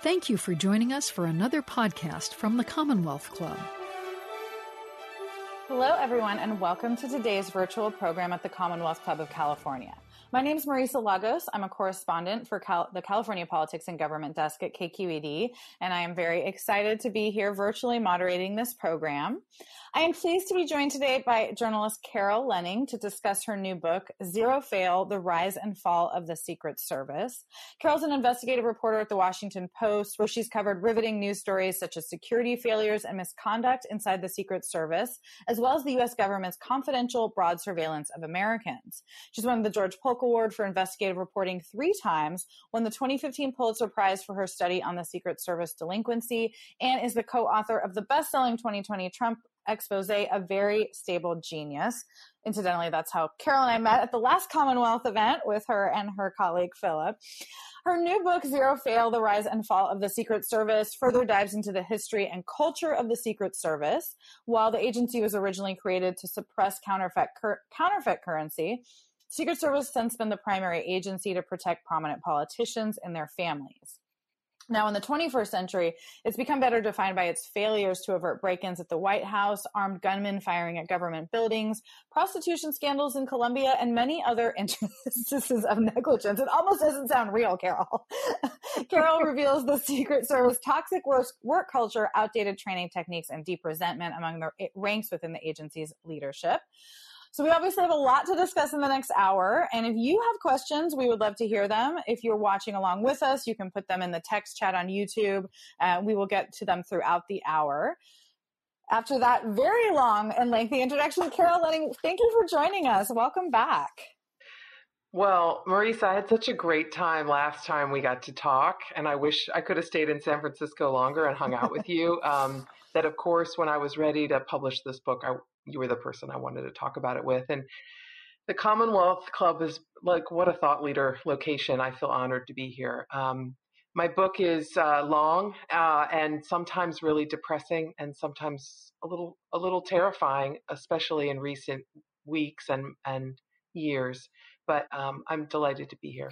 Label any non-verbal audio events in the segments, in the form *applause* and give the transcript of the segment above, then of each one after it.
Thank you for joining us for another podcast from the Commonwealth Club. Hello, everyone, and welcome to today's virtual program at the Commonwealth Club of California. My name is Marisa Lagos. I'm a correspondent for Cal- the California Politics and Government Desk at KQED, and I am very excited to be here virtually moderating this program. I am pleased to be joined today by journalist Carol Leonnig to discuss her new book, Zero Fail The Rise and Fall of the Secret Service. Carol's an investigative reporter at the Washington Post, where she's covered riveting news stories such as security failures and misconduct inside the Secret Service, as well as the U.S. government's confidential broad surveillance of Americans. She's won the George Polk Award for investigative reporting three times, won the 2015 Pulitzer Prize for her study on the Secret Service delinquency, and is the co-author of the best-selling 2020 Trump expose, A Very Stable Genius. Incidentally, that's how Carol and I met at the last Commonwealth event with her and her colleague Philip. Her new book, Zero Fail The Rise and Fall of the Secret Service, further dives into the history and culture of the Secret Service. While the agency was originally created to suppress counterfeit, cur- counterfeit currency, Secret Service has since been the primary agency to protect prominent politicians and their families. Now, in the 21st century, it's become better defined by its failures to avert break ins at the White House, armed gunmen firing at government buildings, prostitution scandals in Colombia, and many other *laughs* instances of negligence. It almost doesn't sound real, Carol. *laughs* Carol *laughs* reveals the Secret Service toxic work, work culture, outdated training techniques, and deep resentment among the ranks within the agency's leadership. So we obviously have a lot to discuss in the next hour. And if you have questions, we would love to hear them. If you're watching along with us, you can put them in the text chat on YouTube. Uh, we will get to them throughout the hour. After that very long and lengthy introduction, Carol Leonnig, thank you for joining us. Welcome back. Well, Marisa, I had such a great time last time we got to talk, and I wish I could have stayed in San Francisco longer and hung out with you. *laughs* Um, that, of course, when I was ready to publish this book, I, you were the person I wanted to talk about it with. And the Commonwealth Club is like what a thought leader location. I feel honored to be here. Um, my book is uh, long uh, and sometimes really depressing, and sometimes a little a little terrifying, especially in recent weeks and and years. But um, I'm delighted to be here.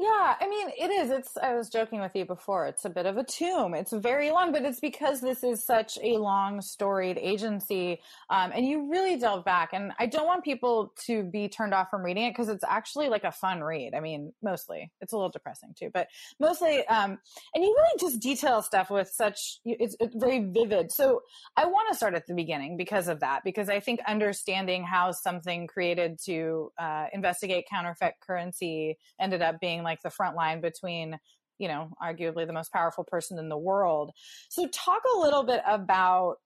Yeah, I mean, it is. It's, I was joking with you before. It's a bit of a tomb. It's very long, but it's because this is such a long storied agency. Um, and you really delve back. And I don't want people to be turned off from reading it because it's actually like a fun read. I mean, mostly. It's a little depressing too, but mostly, um, and you really just detail stuff with such, it's, it's very vivid. So I want to start at the beginning because of that, because I think understanding how something created to uh, investigate counterfeit currency ended up being like like the front line between you know arguably the most powerful person in the world so talk a little bit about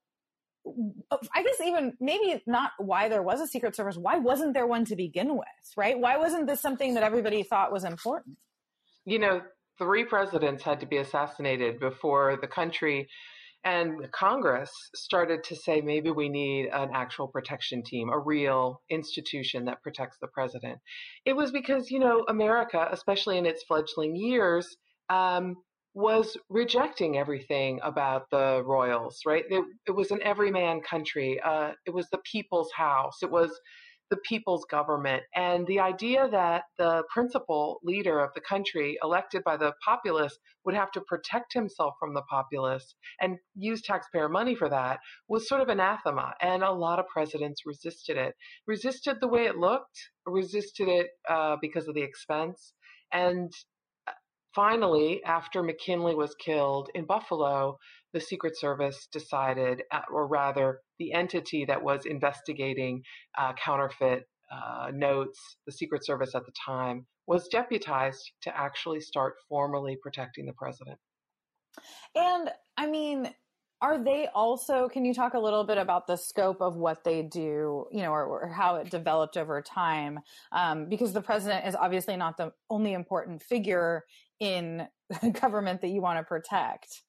I guess even maybe not why there was a Secret Service. Why wasn't there one to begin with, right? Why wasn't this something that everybody thought was important? You know, three presidents had to be assassinated before the country and Congress started to say maybe we need an actual protection team, a real institution that protects the president. It was because, you know, America, especially in its fledgling years, um, was rejecting everything about the royals, right? It, it was an everyman country. Uh, it was the people's house. It was the people's government. And the idea that the principal leader of the country, elected by the populace, would have to protect himself from the populace and use taxpayer money for that was sort of anathema. And a lot of presidents resisted it, resisted the way it looked, resisted it uh, because of the expense. And finally, after McKinley was killed in Buffalo, the Secret Service decided, uh, or rather, the entity that was investigating uh, counterfeit uh, notes, the Secret Service at the time, was deputized to actually start formally protecting the president. And I mean, are they also can you talk a little bit about the scope of what they do you know or, or how it developed over time um, because the president is obviously not the only important figure in the *laughs* government that you want to protect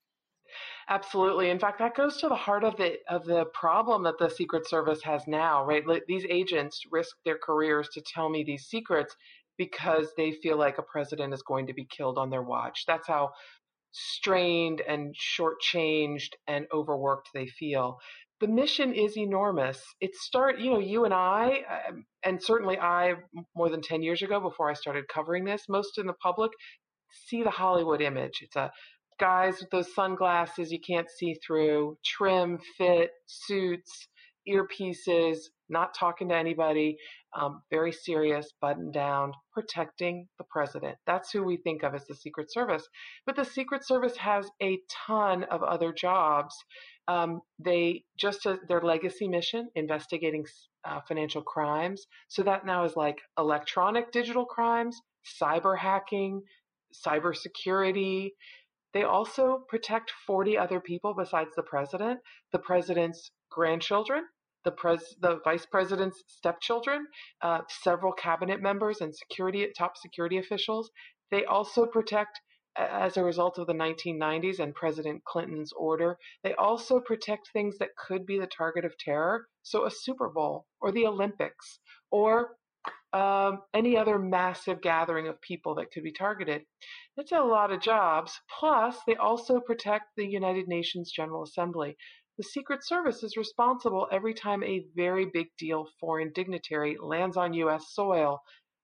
Absolutely. In fact, that goes to the heart of the of the problem that the Secret Service has now, right? These agents risk their careers to tell me these secrets because they feel like a president is going to be killed on their watch. That's how strained and shortchanged and overworked they feel. The mission is enormous. It start, you know, you and I, um, and certainly I, more than ten years ago, before I started covering this, most in the public see the Hollywood image. It's a guys with those sunglasses you can't see through, trim, fit, suits, earpieces, not talking to anybody, um, very serious, buttoned down, protecting the president. That's who we think of as the Secret Service. But the Secret Service has a ton of other jobs. Um, they just as their legacy mission, investigating uh, financial crimes. So that now is like electronic digital crimes, cyber hacking, cyber security. They also protect 40 other people besides the president, the president's grandchildren, the, pres- the vice president's stepchildren, uh, several cabinet members, and security top security officials. They also protect, as a result of the 1990s and President Clinton's order, they also protect things that could be the target of terror. So a Super Bowl or the Olympics or um, any other massive gathering of people that could be targeted. It's a lot of jobs. Plus, they also protect the United Nations General Assembly. The Secret Service is responsible every time a very big deal foreign dignitary lands on U.S. soil.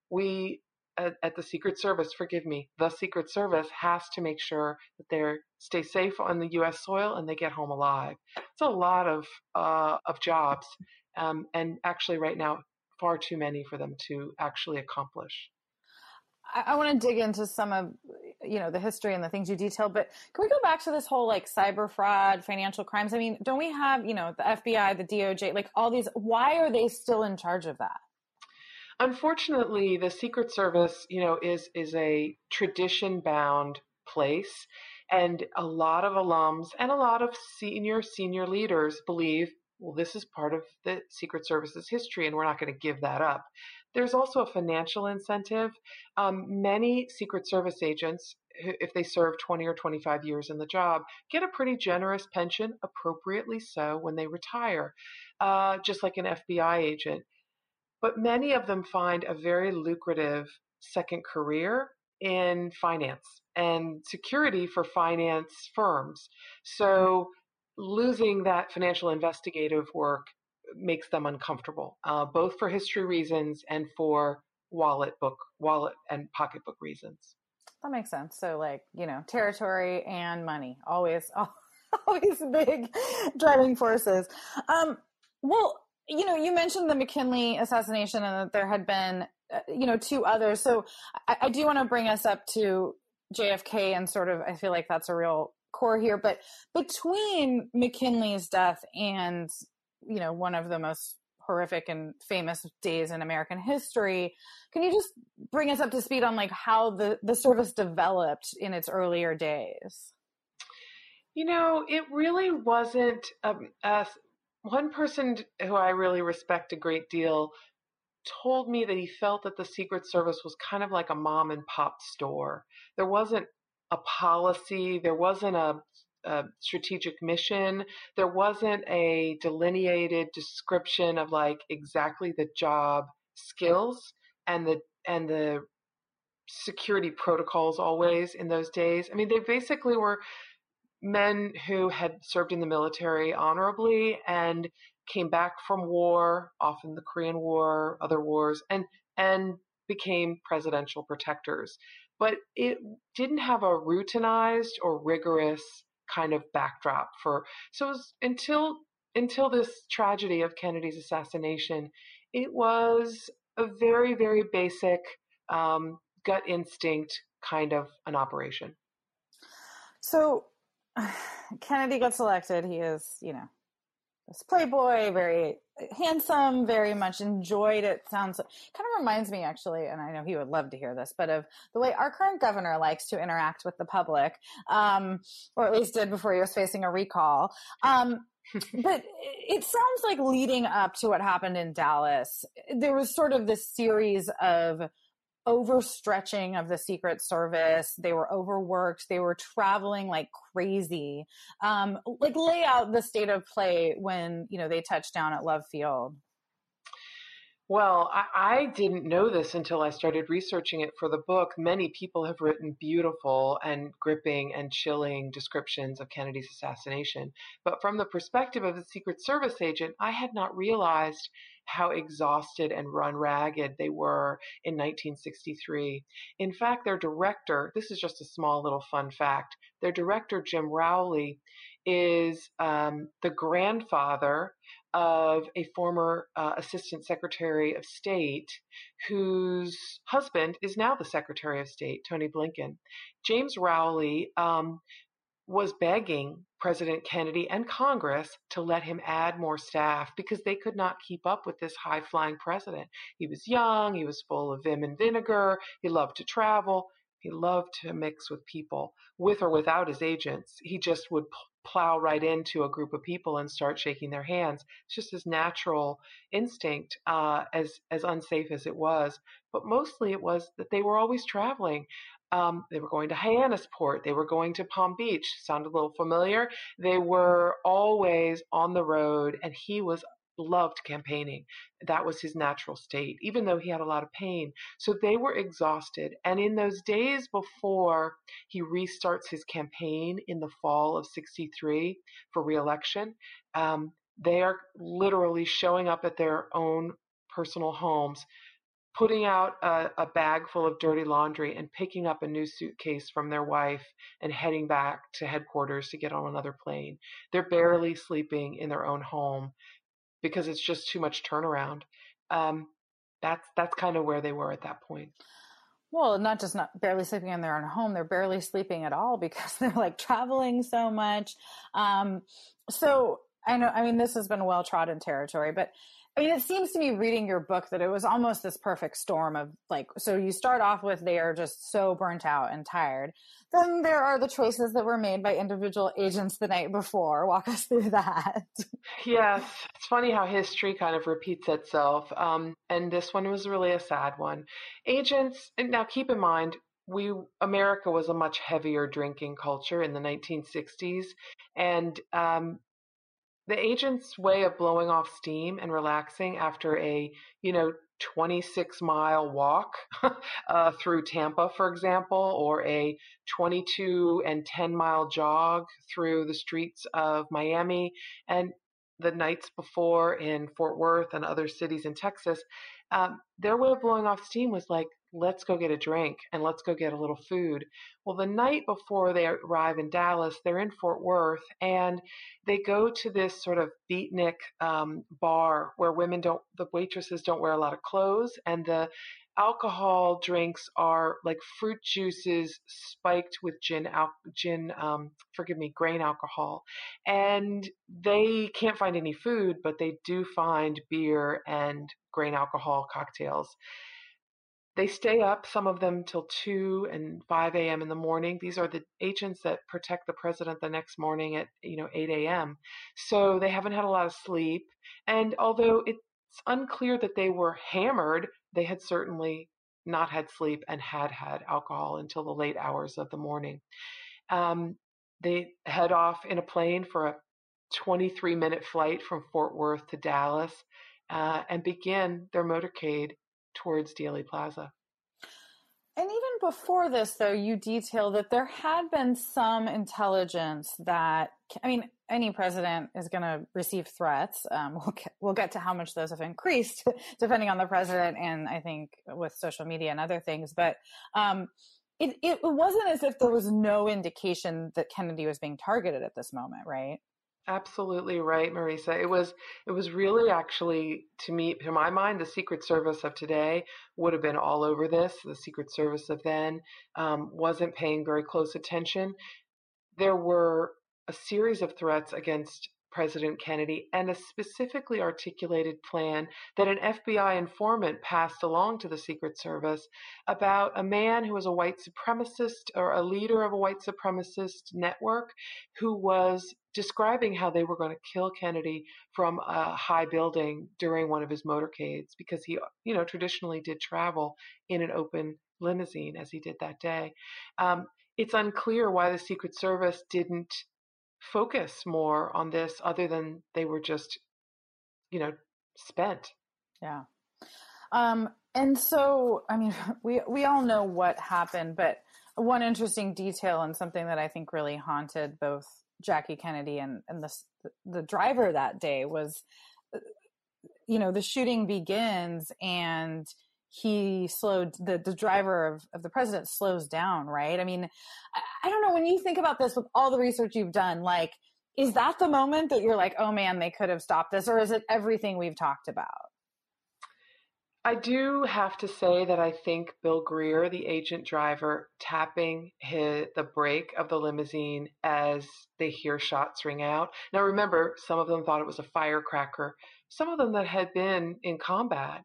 We at, at, the Secret Service, forgive me, the Secret Service has to make sure that they stay safe on the U.S. soil and they get home alive. It's a lot of uh, of jobs, um, and actually, right now, far too many for them to actually accomplish. I, I want to dig into some of you know the history and the things you detailed but can we go back to this whole like cyber fraud financial crimes i mean don't we have you know the fbi the doj like all these why are they still in charge of that unfortunately the secret service you know is is a tradition bound place and a lot of alums and a lot of senior senior leaders believe well this is part of the secret service's history and we're not going to give that up there's also a financial incentive. Um, many Secret Service agents, if they serve 20 or 25 years in the job, get a pretty generous pension, appropriately so, when they retire, uh, just like an FBI agent. But many of them find a very lucrative second career in finance and security for finance firms. So losing that financial investigative work makes them uncomfortable, uh, both for history reasons and for wallet book, wallet and pocketbook reasons. That makes sense. So, like you know, territory and money always, *laughs* always big driving forces. Um, well, you know, you mentioned the McKinley assassination and that there had been, uh, you know, two others. So, I, I do want to bring us up to JFK and sort of, I feel like that's a real core here. But between McKinley's death and you know one of the most horrific and famous days in American history. Can you just bring us up to speed on like how the the service developed in its earlier days? You know, it really wasn't. Um, uh, one person who I really respect a great deal told me that he felt that the Secret Service was kind of like a mom and pop store. There wasn't a policy, there wasn't a a strategic mission. There wasn't a delineated description of like exactly the job skills and the and the security protocols always in those days. I mean, they basically were men who had served in the military honorably and came back from war, often the Korean War, other wars, and and became presidential protectors. But it didn't have a routinized or rigorous kind of backdrop for so until until this tragedy of Kennedy's assassination, it was a very very basic um, gut instinct kind of an operation. So *sighs* Kennedy gets elected. He is, you know, this playboy, very handsome, very much enjoyed. It sounds kind of reminds me actually, and I know he would love to hear this, but of the way our current governor likes to interact with the public, um, or at least did before he was facing a recall. Um, but it sounds like leading up to what happened in Dallas, there was sort of this series of overstretching of the Secret Service. They were overworked. They were traveling like crazy. Um, like lay out the state of play when you know they touched down at Love Field. Well, I, I, didn't know this until I started researching it for the book. Many people have written beautiful and gripping and chilling descriptions of Kennedy's assassination. But from the perspective of the Secret Service agent, I had not realized how exhausted and run ragged they were in 1963. In fact, their director, this is just a small little fun fact, their director, Jim Rowley, is um, the grandfather of a former uh, assistant secretary of state whose husband is now the secretary of state, Tony Blinken. James Rowley um, was begging President Kennedy and Congress to let him add more staff because they could not keep up with this high flying president. He was young, he was full of vim and vinegar, he loved to travel, he loved to mix with people, with or without his agents. He just would plow right into a group of people and start shaking their hands. It's just his natural instinct, uh, as as unsafe as it was. But mostly it was that they were always traveling. Um, they were going to Hyannisport. They were going to Palm Beach. Sounded a little familiar. They were always on the road, and he was loved campaigning. That was his natural state, even though he had a lot of pain. So they were exhausted. And in those days before he restarts his campaign in the fall of 63 for reelection, um, they are literally showing up at their own personal homes putting out a, a, bag full of dirty laundry and picking up a new suitcase from their wife and heading back to headquarters to get on another plane. They're barely sleeping in their own home because it's just too much turnaround. Um, that's that's kind of where they were at that point. Well, not just not barely sleeping in their own home; they're barely sleeping at all because *laughs* they're like traveling so much. Um, so I know, I mean, this has been well trodden territory, but I mean, it seems to me reading your book that it was almost this perfect storm of like, so you start off with they are just so burnt out and tired. Then there are the choices that were made by individual agents the night before. Walk us through that. Yes, it's funny how history kind of repeats itself. Um, and this one was really a sad one. Agents, now keep in mind, we America was a much heavier drinking culture in the 1960s, and um, the agent's way of blowing off steam and relaxing after a, you know, 26 mile walk *laughs* uh, through Tampa, for example, or a 22 and 10 mile jog through the streets of Miami, and the nights before in Fort Worth and other cities in Texas, um, their way of blowing off steam was like let's go get a drink and let's go get a little food. Well, the night before they arrive in Dallas, they're in Fort Worth and they go to this sort of beatnik um, bar where women don't, the waitresses don't wear a lot of clothes and the alcohol drinks are like fruit juices spiked with gin, al- gin, um, forgive me, grain alcohol. And they can't find any food, but they do find beer and grain alcohol cocktails. They stay up, some of them till 2 and 5 a.m. in the morning. These are the agents that protect the president the next morning at, you know, 8 a.m. So they haven't had a lot of sleep. And although it's unclear that they were hammered, they had certainly not had sleep and had had alcohol until the late hours of the morning. Um, they head off in a plane for a 23 minute flight from Fort Worth to Dallas uh, and begin their motorcade towards Dealey Plaza. And even before this, though, you detail that there had been some intelligence that, I mean, any president is going to receive threats. Um, *laughs* we'll, get, we'll get to how much those have increased *laughs* depending on the president and I think with social media and other things. But um, it, it wasn't as if there was no indication that Kennedy was being targeted at this moment, right? Absolutely right, Marisa. It was it was really actually to me to my mind the Secret Service of today would have been all over this. The Secret Service of then um, wasn't paying very close attention. There were a series of threats against President Kennedy and a specifically articulated plan that an FBI informant passed along to the Secret Service about a man who was a white supremacist or a leader of a white supremacist network who was describing how they were going to kill Kennedy from a high building during one of his motorcades because he, you know, traditionally did travel in an open limousine as he did that day. Um, it's unclear why the Secret Service didn't focus more on this other than they were just, you know, spent. Yeah. Um, and so, I mean, *laughs* we, we all know what happened, but one interesting detail and something that I think really haunted both Jackie Kennedy and, and the, the driver that day was you know the shooting begins and he slowed the, the driver of, of the president slows down right i mean I, I don't know when you think about this with all the research you've done like is that the moment that you're like oh man they could have stopped this or is it everything we've talked about I do have to say that I think Bill Greer, the agent driver, tapping his, the brake of the limousine as they hear shots ring out. Now, remember, some of them thought it was a firecracker. Some of them that had been in combat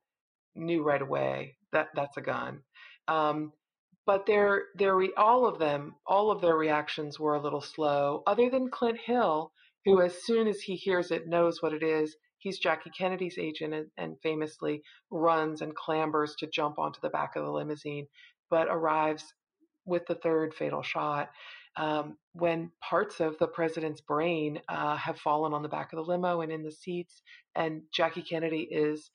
knew right away that that's a gun. Um, but their, their, all of them, all of their reactions were a little slow, other than Clint Hill, who, as soon as he hears it, knows what it is he's Jackie Kennedy's agent and, and, famously runs and clambers to jump onto the back of the limousine, but arrives with the third fatal shot um, when parts of the president's brain uh, have fallen on the back of the limo and in the seats, and Jackie Kennedy is,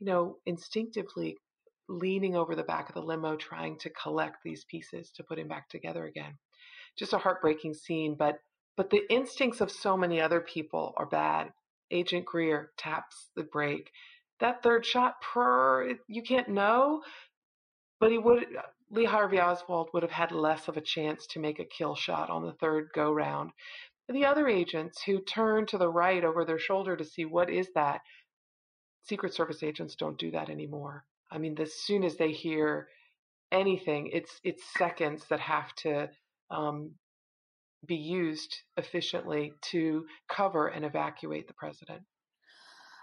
you know, instinctively leaning over the back of the limo trying to collect these pieces to put him back together again. Just a heartbreaking scene, but but the instincts of so many other people are bad Agent Greer taps the brake. That third shot, per you can't know, but he would. Uh, Lee Harvey Oswald would have had less of a chance to make a kill shot on the third go round. The other agents who turn to the right over their shoulder to see what is that, Secret Service agents don't do that anymore. I mean, as soon as they hear anything, it's it's seconds that have to um, be used efficiently to cover and evacuate the president.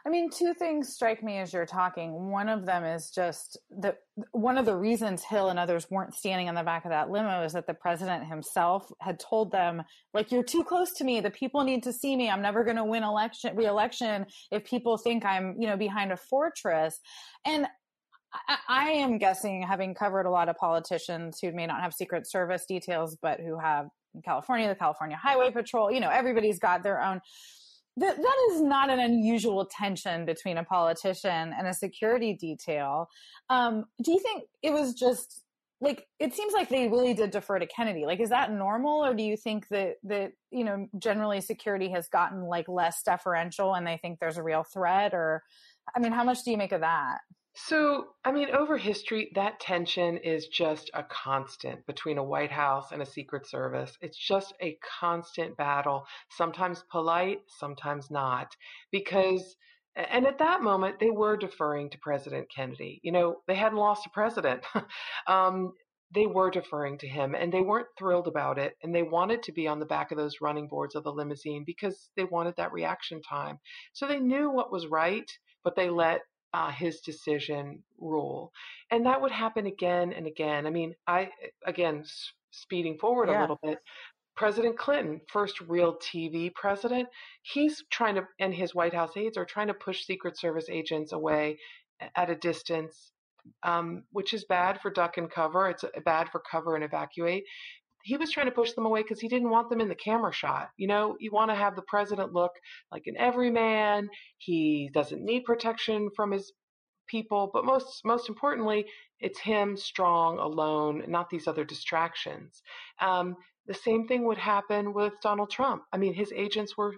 I mean, two things strike me as you're talking. One of them is just that one of the reasons Hill and others weren't standing on the back of that limo is that the president himself had told them, like, you're too close to me. The people need to see me. I'm never going to win election, re-election if people think I'm, you know, behind a fortress. And I, I am guessing, having covered a lot of politicians who may not have Secret Service details, but who have in California, the California Highway Patrol, you know, everybody's got their own. That, that is not an unusual tension between a politician and a security detail. Um, do you think it was just like it seems like they really did defer to Kennedy. Like, is that normal, or do you think that that you know generally security has gotten like less deferential and they think there's a real threat? Or, I mean, how much do you make of that? So, I mean, over history, that tension is just a constant between a White House and a Secret Service. It's just a constant battle, sometimes polite, sometimes not, because, and at that moment, they were deferring to President Kennedy. You know, they hadn't lost a president. *laughs* um, they were deferring to him and they weren't thrilled about it and they wanted to be on the back of those running boards of the limousine because they wanted that reaction time so they knew what was right but they let uh, his decision rule. And that would happen again and again. I mean, I, again, s- speeding forward yeah. a little bit, President Clinton, first real TV president, he's trying to, and his White House aides are trying to push Secret Service agents away at a distance, um, which is bad for duck and cover. It's bad for cover and evacuate he was trying to push them away because he didn't want them in the camera shot. You know, you want to have the president look like an everyman. He doesn't need protection from his people, but most most importantly, it's him strong alone, not these other distractions. Um, the same thing would happen with Donald Trump. I mean, his agents were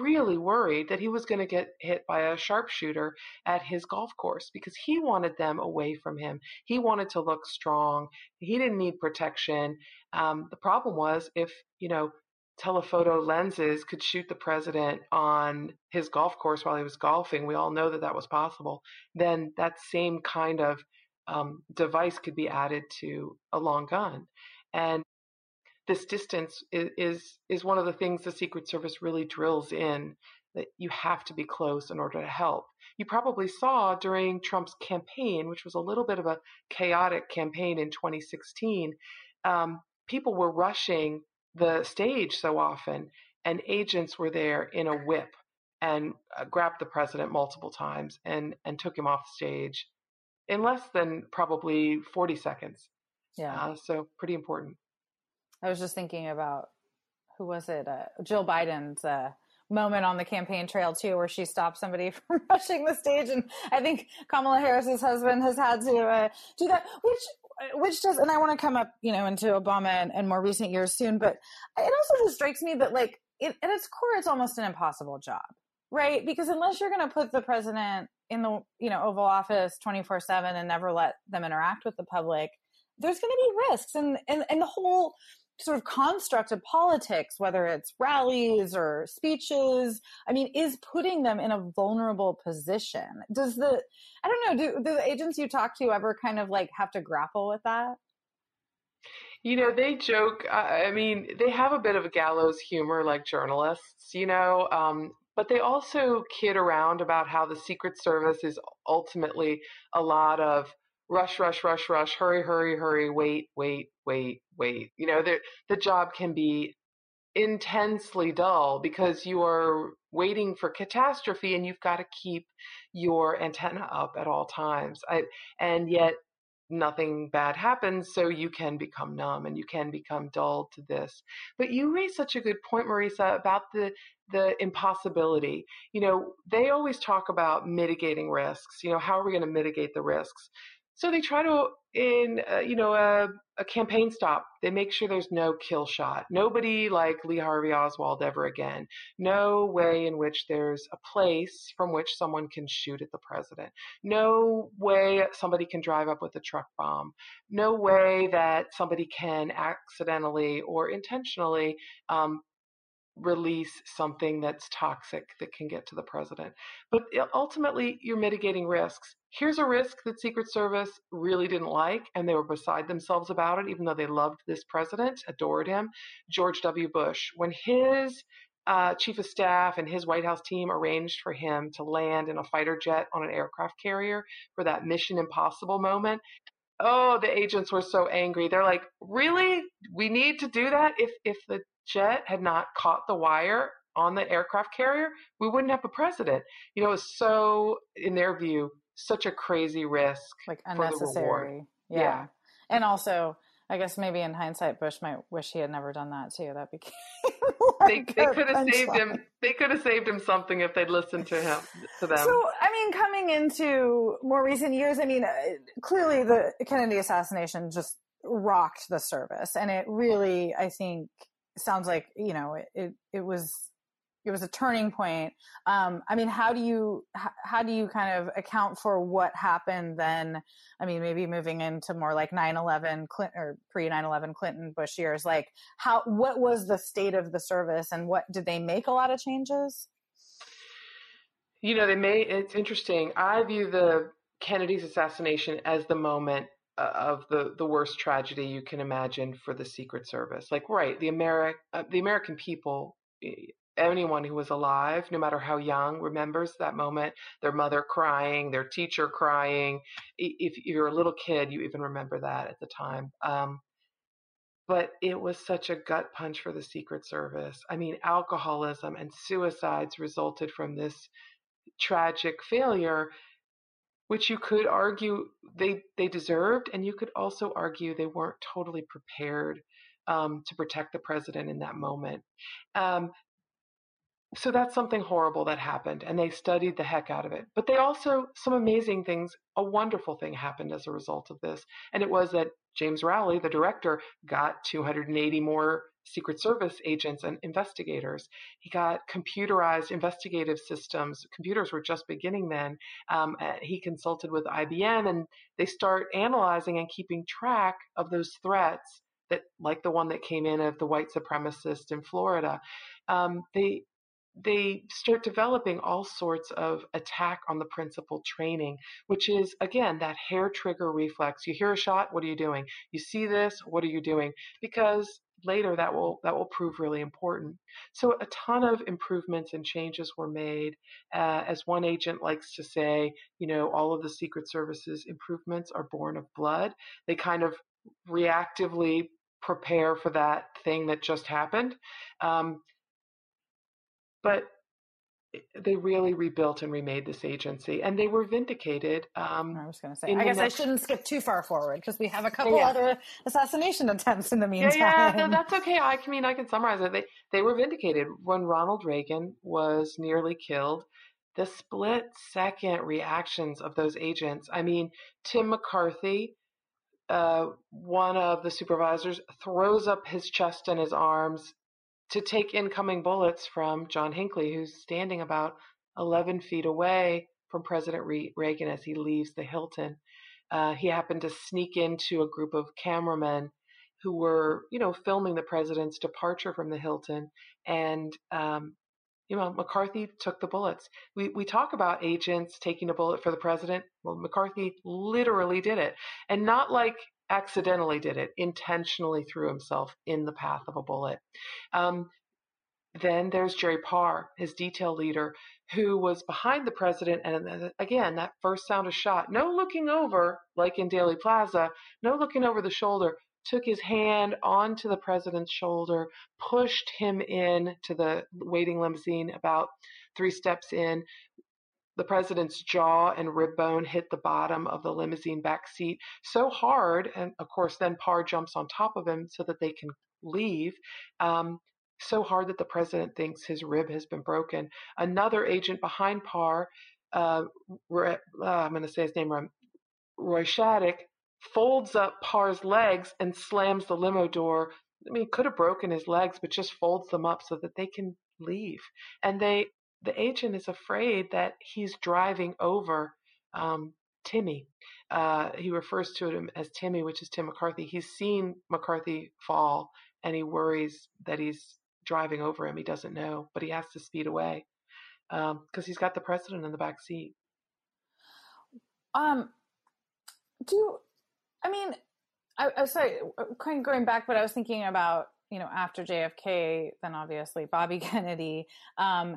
really worried that he was going to get hit by a sharpshooter at his golf course because he wanted them away from him. He wanted to look strong. He didn't need protection. Um, the problem was if, you know, telephoto lenses could shoot the president on his golf course while he was golfing, we all know that that was possible, then that same kind of um, device could be added to a long gun. And this distance is, is, is one of the things the Secret Service really drills in that you have to be close in order to help. You probably saw during Trump's campaign, which was a little bit of a chaotic campaign in 2016, um, people were rushing the stage so often, and agents were there in a whip and uh, grabbed the president multiple times and, and took him off stage in less than probably 40 seconds. Yeah. Uh, so pretty important. I was just thinking about who was it? Uh, Jill Biden's uh, moment on the campaign trail too, where she stopped somebody *laughs* from rushing the stage, and I think Kamala Harris's husband has had to uh, do that, which which does, and I want to come up, you know, into Obama and, and, more recent years soon, but it also just strikes me that like it, at its core, it's almost an impossible job, right? Because unless you're going to put the president in the you know Oval Office twenty four seven and never let them interact with the public, there's going to be risks, and and and the whole sort of construct of politics, whether it's rallies or speeches, I mean, is putting them in a vulnerable position. Does the, I don't know, do, do the agents you talk to ever kind of like have to grapple with that? You know, they joke. I mean, they have a bit of a gallows humor like journalists, you know, um, but they also kid around about how the Secret Service is ultimately a lot of rush, rush, rush, rush, hurry, hurry, hurry, wait, wait, wait, wait. You know, the, the job can be intensely dull because you are waiting for catastrophe and you've got to keep your antenna up at all times. I, and yet nothing bad happens, so you can become numb and you can become dull to this. But you raise such a good point, Marisa, about the the impossibility. You know, they always talk about mitigating risks. You know, how are we going to mitigate the risks? So they try to, in uh, you know, a, a, campaign stop, they make sure there's no kill shot. Nobody like Lee Harvey Oswald ever again. No way in which there's a place from which someone can shoot at the president. No way somebody can drive up with a truck bomb. No way that somebody can accidentally or intentionally um, release something that's toxic that can get to the president. But ultimately, you're mitigating risks. Here's a risk that Secret Service really didn't like, and they were beside themselves about it, even though they loved this president, adored him. George W. Bush, when his uh, chief of staff and his White House team arranged for him to land in a fighter jet on an aircraft carrier for that Mission Impossible moment. Oh, the agents were so angry. They're like, "Really? We need to do that? If if the jet had not caught the wire on the aircraft carrier, we wouldn't have a president. You know, it's so, in their view, such a crazy risk. Like unnecessary. Yeah. yeah. And also, I guess maybe in hindsight, Bush might wish he had never done that too. That became *laughs* like they, they could have saved him. They could have saved him something if they'd listened to him to them. So, I mean, coming into more recent years, I mean, uh, clearly the Kennedy assassination just rocked the service, and it really, I think, sounds like you know it, it, it was it was a turning point. Um, I mean, how do you how do you kind of account for what happened then? I mean, maybe moving into more like 9/11 Clinton or pre 9/11 Clinton Bush years. Like, how what was the state of the service, and what did they make a lot of changes? You know, they made it's interesting. I view the Kennedy's assassination as the moment of the the worst tragedy you can imagine for the Secret Service. Like, right, the Ameri- uh, the American people, anyone who was alive, no matter how young, remembers that moment. Their mother crying, their teacher crying. If you're a little kid, you even remember that at the time. Um, but it was such a gut punch for the Secret Service. I mean, alcoholism and suicides resulted from this tragic failure which you could argue they they deserved, and you could also argue they weren't totally prepared um, to protect the president in that moment. Um, so that's something horrible that happened, and they studied the heck out of it. But they also some amazing things. A wonderful thing happened as a result of this, and it was that James Rowley, the director, got 280 more Secret Service agents and investigators. He got computerized investigative systems. Computers were just beginning then. Um, uh, he consulted with IBM, and they start analyzing and keeping track of those threats that, like the one that came in of the white supremacist in Florida. Um, they they start developing all sorts of attack on the principal training, which is again that hair trigger reflex. You hear a shot, what are you doing? You see this, what are you doing? Because later that will that will prove really important. So a ton of improvements and changes were made. Uh, as one agent likes to say, you know, all of the Secret Service's improvements are born of blood. They kind of reactively prepare for that thing that just happened. Um, but they really rebuilt and remade this agency, and they were vindicated. Um, I was going to say, I guess next... I shouldn't skip too far forward because we have a couple yeah. other assassination attempts in the meantime. Yeah, yeah, no, that's okay. I mean, I can summarize it. They they were vindicated when Ronald Reagan was nearly killed. The split second reactions of those agents. I mean, Tim McCarthy, uh, one of the supervisors, throws up his chest and his arms to take incoming bullets from John Hinckley, who's standing about 11 feet away from President Reagan as he leaves the Hilton. Uh, he happened to sneak into a group of cameramen who were, you know, filming the president's departure from the Hilton, and um, you know, McCarthy took the bullets. We we talk about agents taking a bullet for the president. Well, McCarthy literally did it, and not like accidentally did it, intentionally threw himself in the path of a bullet. Um, then there's Jerry Parr, his detail leader, who was behind the president. And again, that first sound of shot, no looking over, like in Dealey Plaza, no looking over the shoulder, took his hand onto the president's shoulder, pushed him in to the waiting limousine about three steps in. The president's jaw and rib bone hit the bottom of the limousine back seat so hard, and of course, then Parr jumps on top of him so that they can leave. Um, so hard that the president thinks his rib has been broken. Another agent behind Parr, uh, uh, I'm going to say his name wrong, Roy Shaddick, folds up Parr's legs and slams the limo door. I mean, could have broken his legs, but just folds them up so that they can leave. And they, the agent is afraid that he's driving over um, Timmy. Uh, he refers to him as Timmy, which is Tim McCarthy. He's seen McCarthy fall, and he worries that he's driving over him. He doesn't know, but he has to speed away because um, he's got the president in the back seat. Um, do I mean? I, I sorry, kind of going back, but I was thinking about you know after JFK, then obviously Bobby *laughs* Kennedy. Um,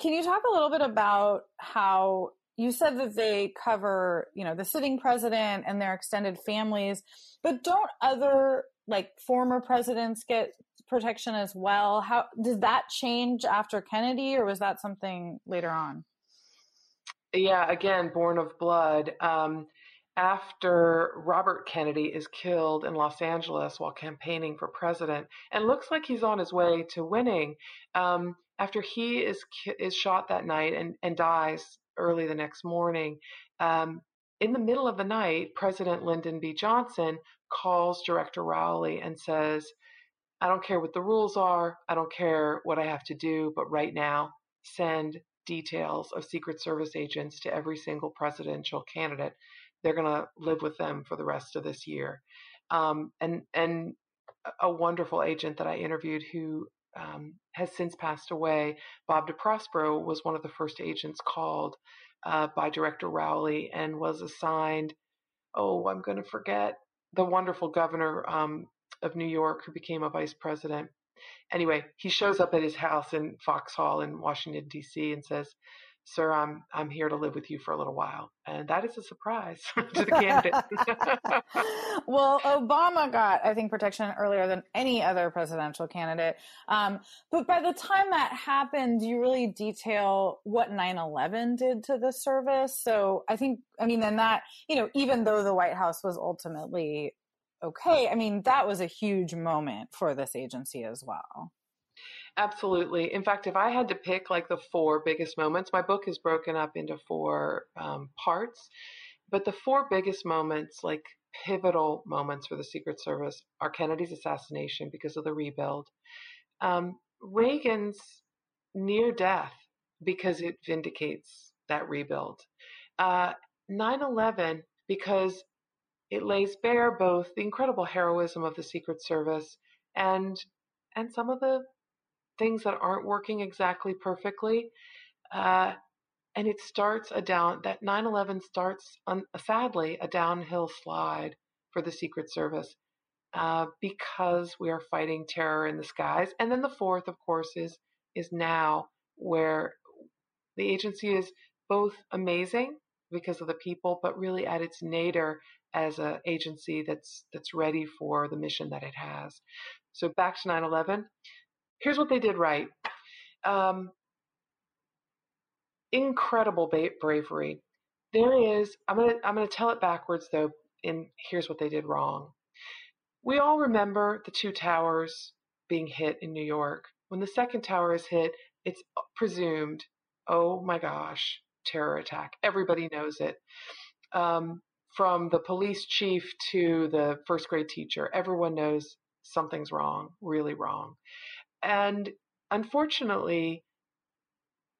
can you talk a little bit about how you said that they cover you know the sitting president and their extended families, but don't other like former presidents get protection as well. How did that change after Kennedy, or was that something later on? Yeah, again, born of blood. Um, after Robert Kennedy is killed in Los Angeles while campaigning for president, and looks like he's on his way to winning. Um, after he is is shot that night and, and dies early the next morning, um, in the middle of the night, President Lyndon B. Johnson calls Director Rowley and says, I don't care what the rules are. I don't care what I have to do, but right now, send details of Secret Service agents to every single presidential candidate. They're going to live with them for the rest of this year. Um, and and a wonderful agent that I interviewed who um, has since passed away, Bob DeProspero, was one of the first agents called uh, by Director Rowley and was assigned. Oh, I'm going to forget the wonderful governor um, of New York who became a vice president. Anyway, he shows up at his house in Foxhall in Washington D.C. and says, "Sir, I'm I'm here to live with you for a little while," and that is a surprise *laughs* to the candidate. *laughs* well, Obama got, I think, protection earlier than any other presidential candidate. Um, but by the time that happened, you really detail what 9/11 did to the service. So I think, I mean, then that you know, even though the White House was ultimately okay, I mean, that was a huge moment for this agency as well. Absolutely. In fact, if I had to pick like the four biggest moments, my book is broken up into four um, parts, but the four biggest moments, like pivotal moments for the Secret Service, are Kennedy's assassination because of the rebuild, um, Reagan's near death because it vindicates that rebuild, uh, 9 11 because it lays bare both the incredible heroism of the Secret Service and and some of the things that aren't working exactly perfectly. Uh, and it starts a down that 9/11 starts on, sadly a downhill slide for the Secret Service uh, because we are fighting terror in the skies. And then the fourth, of course, is is now where the agency is both amazing because of the people, but really at its nadir as an agency that's that's ready for the mission that it has. So back to 9/11. Here's what they did right. Um, incredible ba- bravery. There is. I'm gonna I'm gonna tell it backwards though. And here's what they did wrong. We all remember the two towers being hit in New York. When the second tower is hit, it's presumed, oh my gosh, terror attack. Everybody knows it. Um, from the police chief to the first grade teacher, everyone knows something's wrong, really wrong. And unfortunately,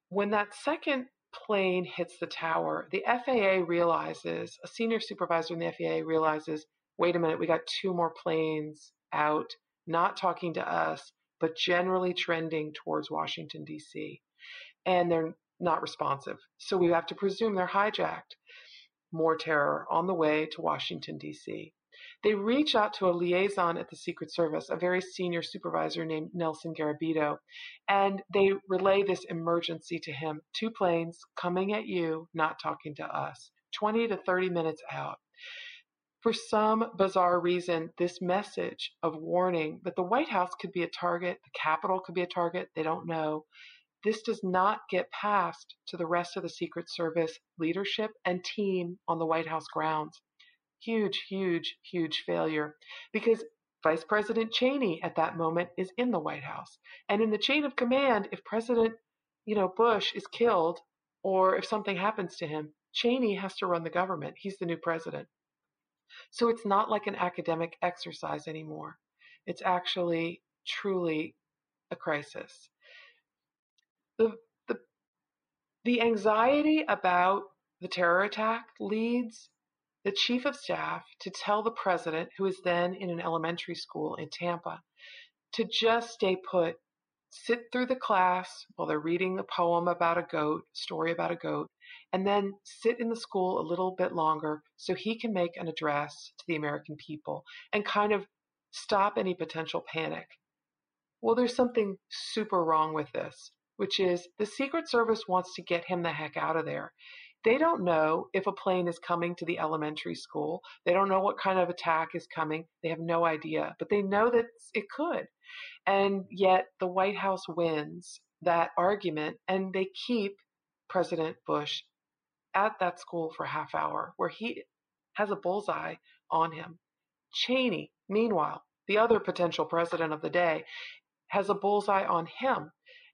when that second plane hits the tower, the FAA realizes, a senior supervisor in the FAA realizes, wait a minute, we got two more planes out, not talking to us, but generally trending towards Washington, D.C. And they're not responsive. So we have to presume they're hijacked. More terror on the way to Washington, D.C. They reach out to a liaison at the Secret Service, a very senior supervisor named Nelson Garabito, and they relay this emergency to him. Two planes coming at you, not talking to us. 20 to 30 minutes out. For some bizarre reason, this message of warning that the White House could be a target, the Capitol could be a target, they don't know. This does not get passed to the rest of the Secret Service leadership and team on the White House grounds huge, huge, huge failure because Vice President Cheney at that moment is in the White House. And in the chain of command, if President, you know, Bush is killed or if something happens to him, Cheney has to run the government. He's the new president. So it's not like an academic exercise anymore. It's actually truly a crisis. The, the, the anxiety about the terror attack leads the chief of staff to tell the president, who is then in an elementary school in Tampa, to just stay put, sit through the class while they're reading a poem about a goat, story about a goat, and then sit in the school a little bit longer so he can make an address to the American people and kind of stop any potential panic. Well, there's something super wrong with this, which is the Secret Service wants to get him the heck out of there. They don't know if a plane is coming to the elementary school. They don't know what kind of attack is coming. They have no idea, but they know that it could. And yet the White House wins that argument and they keep President Bush at that school for a half hour where he has a bullseye on him. Cheney, meanwhile, the other potential president of the day, has a bullseye on him.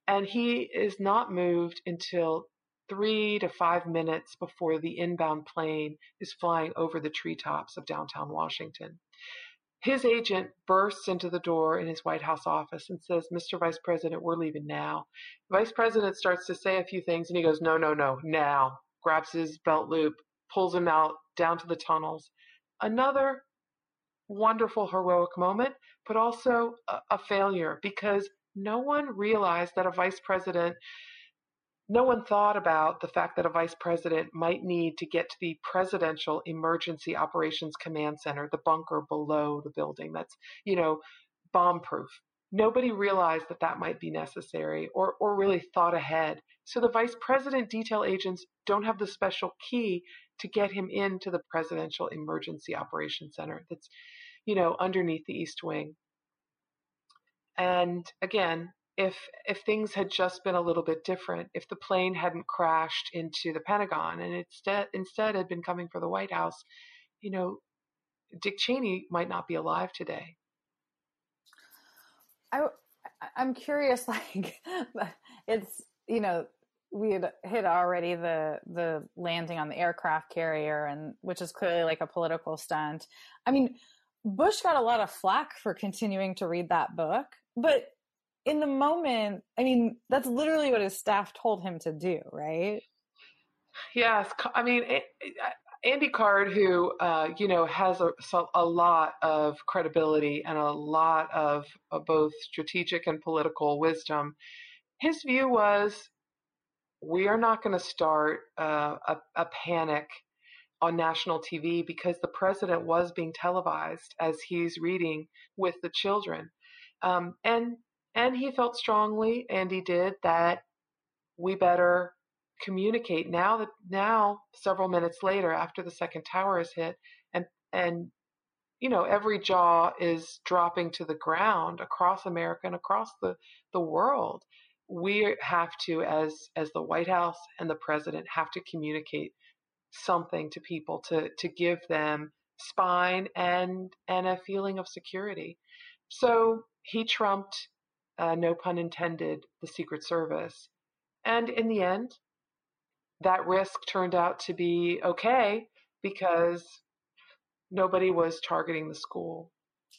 And he is not moved until three to five minutes before the inbound plane is flying over the treetops of downtown Washington. His agent bursts into the door in his White House office and says, Mr. Vice President, we're leaving now. The Vice President starts to say a few things and he goes, No, no, no, now. Grabs his belt loop, pulls him out down to the tunnels. Another wonderful, heroic moment, but also a, a failure because no one realized that a vice president no one thought about the fact that a vice president might need to get to the presidential emergency operations command center, the bunker below the building that's, you know, bomb proof. Nobody realized that that might be necessary or, or really thought ahead. So the vice president detail agents don't have the special key to get him into the presidential emergency operations center that's, you know, underneath the East Wing. And again, if if things had just been a little bit different, if the plane hadn't crashed into the Pentagon and instead instead had been coming for the White House, you know, Dick Cheney might not be alive today. I I'm curious *laughs* like it's you know we had hit already the the landing on the aircraft carrier and which is clearly like a political stunt. I mean, Bush got a lot of flack for continuing to read that book, but in the moment, I mean, that's literally what his staff told him to do, right? Yes, I mean, Andy Card, who uh, you know has a, a, lot of credibility and a lot of, of both strategic and political wisdom, his view was we are not going to start uh, a, a panic on national TV because the president was being televised as he's reading with the children. Um, and and he felt strongly, and he did, that we better communicate now that now several minutes later after the second tower is hit and and you know every jaw is dropping to the ground across america and across the the world. We have to as as the white house and the president have to communicate something to people to to give them spine and and a feeling of security. So he trumped uh, no pun intended, the Secret Service. And in the end, that risk turned out to be okay because nobody was targeting the school.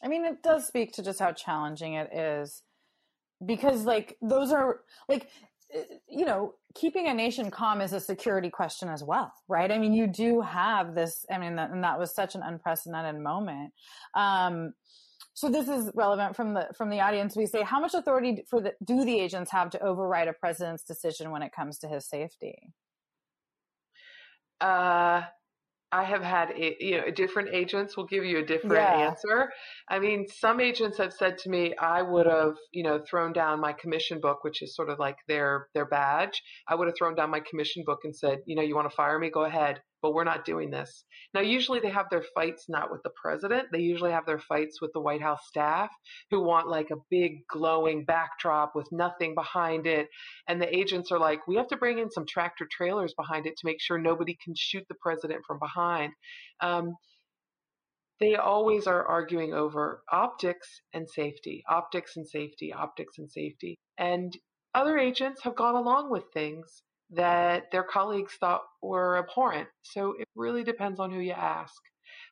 I mean, it does speak to just how challenging it is because, like, those are like you know, keeping a nation calm is a security question as well, right? I mean, you do have this. I mean, and that was such an unprecedented moment. Um, so this is relevant from the from the audience. We say, how much authority for the, do the agents have to override a president's decision when it comes to his safety? Uh, I have had, you know, different agents will give you a different yeah. answer. I mean, some agents have said to me, I would have, you know, thrown down my commission book, which is sort of like their their badge. I would have thrown down my commission book and said, you know, you want to fire me? Go ahead but we're not doing this. Now, usually they have their fights not with the president. They usually have their fights with the White House staff who want like a big glowing backdrop with nothing behind it. And the agents are like, we have to bring in some tractor trailers behind it to make sure nobody can shoot the president from behind. Um, they always are arguing over optics and safety, optics and safety, optics and safety. And other agents have gone along with things that their colleagues thought were abhorrent. So it really depends on who you ask.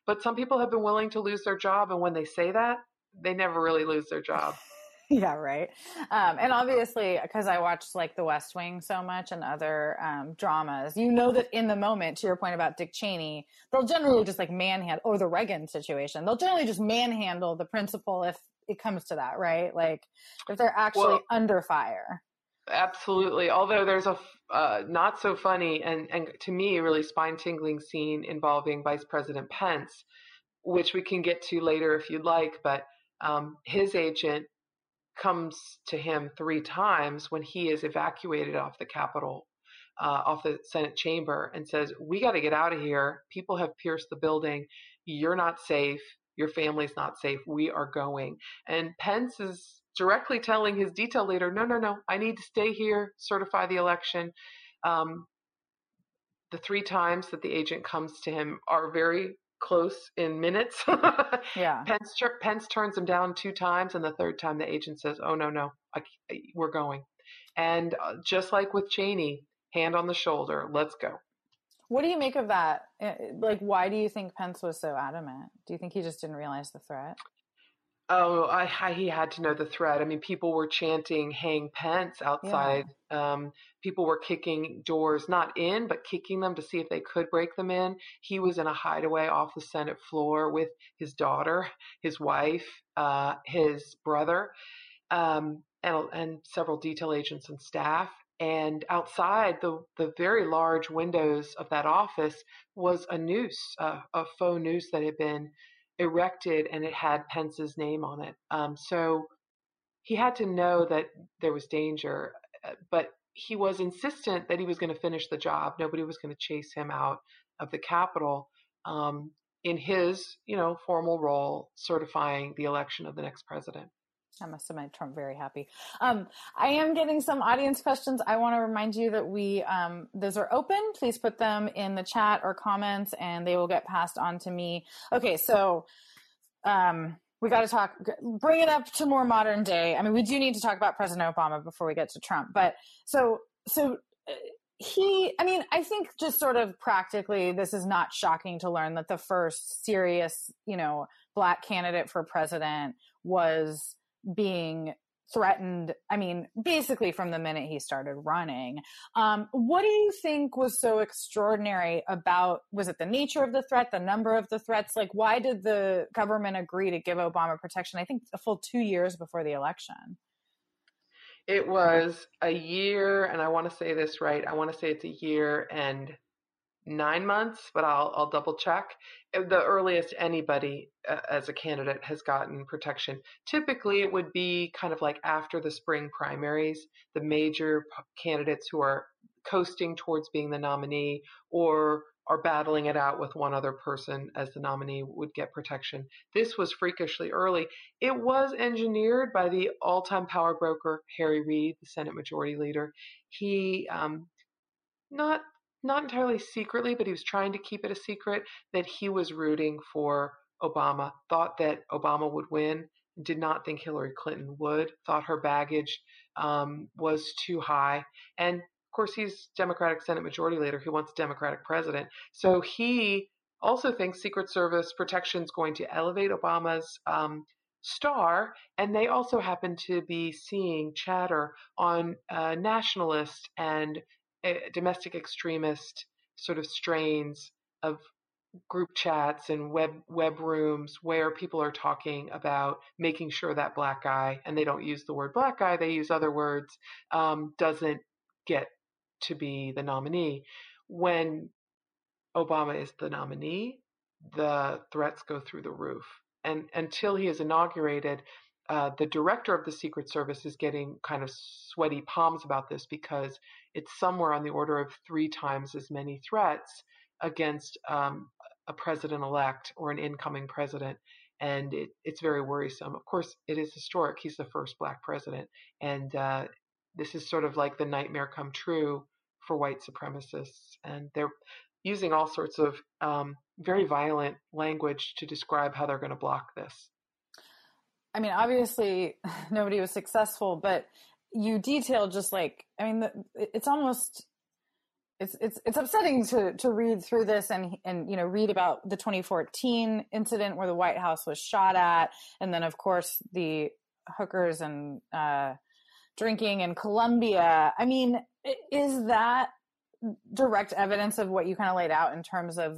But some people have been willing to lose their job, and when they say that, they never really lose their job. *laughs* yeah, right. Um, and obviously, because I watched like The West Wing so much and other um, dramas, you know that in the moment, to your point about Dick Cheney, they'll generally just like manhandle, or the Reagan situation, they'll generally just manhandle the principal if it comes to that, right? Like if they're actually well, under fire. Absolutely. Although there's a uh, not so funny and, and to me really spine tingling scene involving Vice President Pence, which we can get to later if you'd like. But um, his agent comes to him three times when he is evacuated off the Capitol, uh, off the Senate chamber, and says, "We got to get out of here. People have pierced the building. You're not safe. Your family's not safe. We are going." And Pence is directly telling his detail leader, no, no, no, I need to stay here, certify the election. Um, the three times that the agent comes to him are very close in minutes. *laughs* yeah. Pence, Pence turns him down two times, and the third time the agent says, oh, no, no, I, we're going. And uh, just like with Cheney, hand on the shoulder, let's go. What do you make of that? Eh, like, why do you think Pence was so adamant? Do you think he just didn't realize the threat? Oh, I, I, he had to know the threat. I mean, people were chanting "Hang Pence" outside. Yeah. Um, people were kicking doors, not in, but kicking them to see if they could break them in. He was in a hideaway off the Senate floor with his daughter, his wife, uh, his brother, um, and, and several detail agents and staff. And outside the the very large windows of that office was a noose, uh, a faux noose that had been erected and it had Pence's name on it. Um, so he had to know that there was danger, uh, but he was insistent that he was going to finish the job. Nobody was going to chase him out of the Capitol um, in his, you know, formal role certifying the election of the next president. That must have made Trump very happy. Um, I am getting some audience questions. I want to remind you that we um, those are open. Please put them in the chat or comments, and they will get passed on to me. Okay, so um, we got to talk. Bring it up to more modern day. I mean, we do need to talk about President Obama before we get to Trump. But so so. Uh, he, I mean, I think just sort of practically, this is not shocking to learn that the first serious, you know, black candidate for president was being threatened i mean basically from the minute he started running. Um, what do you think was so extraordinary about was it the nature of the threat the number of the threats? Like why did the government agree to give obama protection i think a full two years before the election? It was a year and i want to say this right i want to say it's a year and nine months, but I'll, I'll double check. Uh, the earliest anybody uh, as a candidate has gotten protection. Typically, it would be kind of like after the spring primaries, the major candidates who are coasting towards being the nominee or are battling it out with one other person as the nominee would get protection. This was freakishly early. It was engineered by the all time power broker, Harry Reid, the Senate Majority Leader. He, um, not not entirely secretly, but he was trying to keep it a secret that he was rooting for Obama, thought that Obama would win, did not think Hillary Clinton would, thought her baggage um, was too high. And of course, he's Democratic Senate Majority Leader. He wants a Democratic president. So he also thinks Secret Service protection is going to elevate Obama's um, star, and they also happen to be seeing chatter on uh, nationalist and domestic extremist sort of strains of group chats and web web rooms where people are talking about making sure that black guy and they don't use the word black guy they use other words um, doesn't get to be the nominee. When obama is the nominee the threats go through the roof. And until he is inaugurated uh, the director of the Secret Service is getting kind of sweaty palms about this because it's somewhere on the order of three times as many threats against um, a president elect or an incoming president. And it, it's very worrisome. Of course, it is historic. He's the first black president. And uh, this is sort of like the nightmare come true for white supremacists. And they're using all sorts of um, very violent language to describe how they're going to block this. I mean, obviously, *laughs* nobody was successful, but you detail just like I mean, it's almost it's it's it's upsetting to to read through this and and you know read about the 2014 incident where the White House was shot at, and then of course the hookers and uh, drinking in Colombia. I mean, is that direct evidence of what you kind of laid out in terms of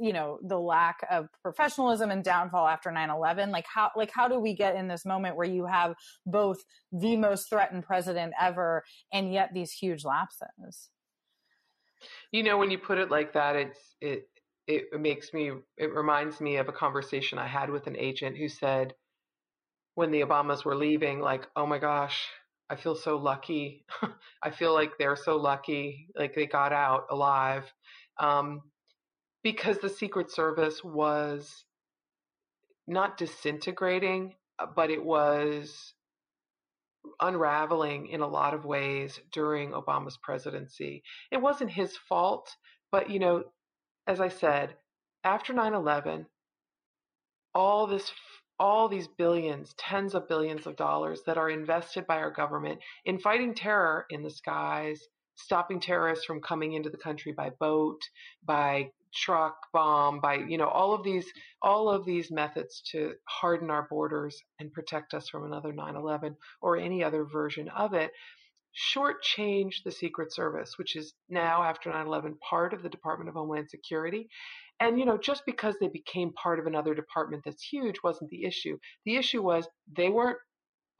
you know the lack of professionalism and downfall after 9-11 like how like how do we get in this moment where you have both the most threatened president ever and yet these huge lapses? You know when you put it like that it's it it makes me it reminds me of a conversation i had with an agent who said when the obamas were leaving like oh my gosh i feel so lucky. *laughs* I feel like they're so lucky like they got out alive. Um, because the Secret Service was not disintegrating, uh, but it was unraveling in a lot of ways during Obama's presidency. It wasn't his fault, but you know, as I said, after 9/11, all this all these billions, tens of billions of dollars that are invested by our government in fighting terror in the skies, stopping terrorists from coming into the country by boat, by truck bomb by you know all of these all of these methods to harden our borders and protect us from another 9/11 or any other version of it shortchange the secret service which is now after 9/11 part of the Department of Homeland Security. And you know just because they became part of another department that's huge wasn't the issue. The issue was they weren't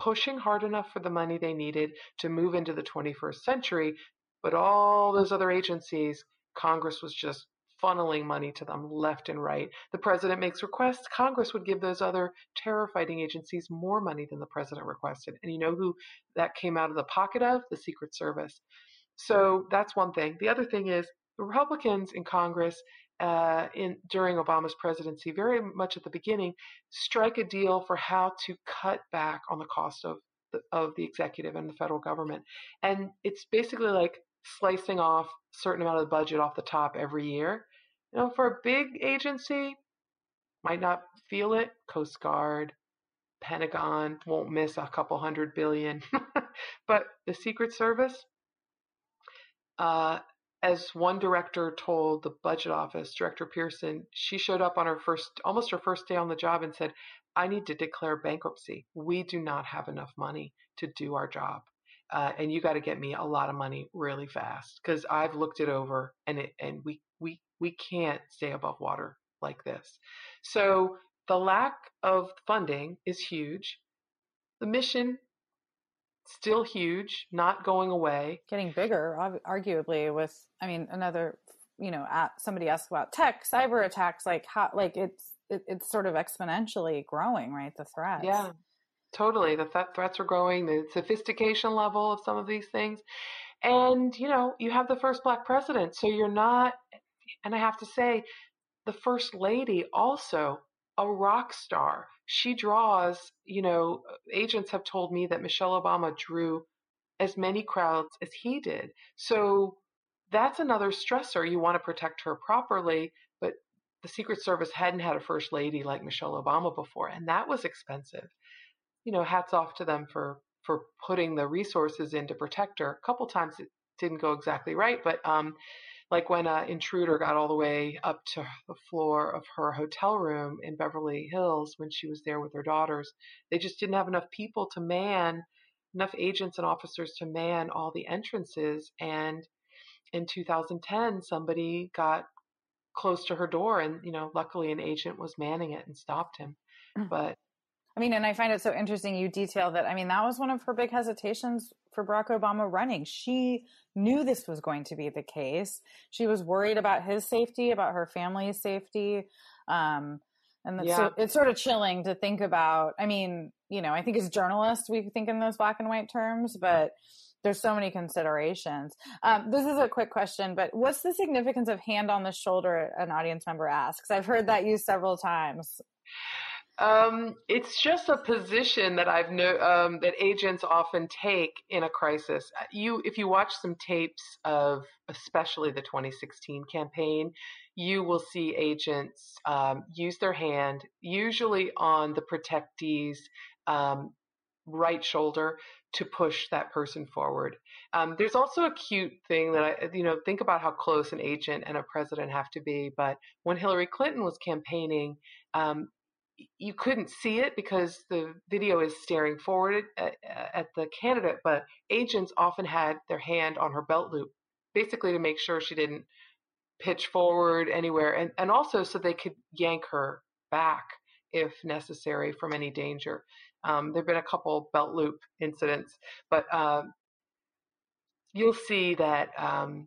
pushing hard enough for the money they needed to move into the 21st century but all those other agencies Congress was just funneling money to them left and right. The president makes requests. Congress would give those other terror fighting agencies more money than the president requested. And you know who that came out of the pocket of? The Secret Service. So that's one thing. The other thing is the Republicans in Congress uh, in during Obama's presidency, very much at the beginning, strike a deal for how to cut back on the cost of the, of the executive and the federal government, and it's basically like slicing off a certain amount of the budget off the top every year. You know, for a big agency, might not feel it. Coast Guard, Pentagon won't miss a couple hundred billion. *laughs* but the Secret Service, uh, as one director told the budget office, Director Pierson, she showed up on her first, almost her first day on the job and said, I need to declare bankruptcy. We do not have enough money to do our job uh, and you got to get me a lot of money really fast because I've looked it over and it and we we we can't stay above water like this. So the lack of funding is huge. The mission still huge, not going away. Getting bigger, arguably. With I mean, another you know, somebody asked about tech, cyber attacks, like how, like it's it, it's sort of exponentially growing, right? The threats. Yeah, Totally. The th- threats are growing, the sophistication level of some of these things. And, you know, you have the first black president. So you're not, and I have to say, the first lady also a rock star. She draws, you know, agents have told me that Michelle Obama drew as many crowds as he did. So that's another stressor. You want to protect her properly, but the Secret Service hadn't had a first lady like Michelle Obama before, and that was expensive you know, hats off to them for for putting the resources in to protect her. A couple times it didn't go exactly right, but um, like when an intruder got all the way up to the floor of her hotel room in Beverly Hills when she was there with her daughters, they just didn't have enough people to man, enough agents and officers to man all the entrances. And in 2010, somebody got close to her door, and you know, luckily an agent was manning it and stopped him. Mm. But I mean, and I find it so interesting you detail that. I mean, that was one of her big hesitations for Barack Obama running. She knew this was going to be the case. She was worried about his safety, about her family's safety. Um, and yeah. so it's sort of chilling to think about. I mean, you know, I think as journalists, we think in those black and white terms, but there's so many considerations. Um, this is a quick question, but what's the significance of hand on the shoulder? An audience member asks. I've heard that used several times. Um, it's just a position that I've know um, that agents often take in a crisis. You, if you watch some tapes of, especially the 2016 campaign, you will see agents um, use their hand, usually on the protectee's um, right shoulder, to push that person forward. Um, there's also a cute thing that I, you know, think about how close an agent and a president have to be. But when Hillary Clinton was campaigning, um, you couldn't see it because the video is staring forward at, at, the candidate, but agents often had their hand on her belt loop, basically to make sure she didn't pitch forward anywhere, and, and also so they could yank her back if necessary from any danger. Um, there have been a couple belt loop incidents, but um, you'll see that um,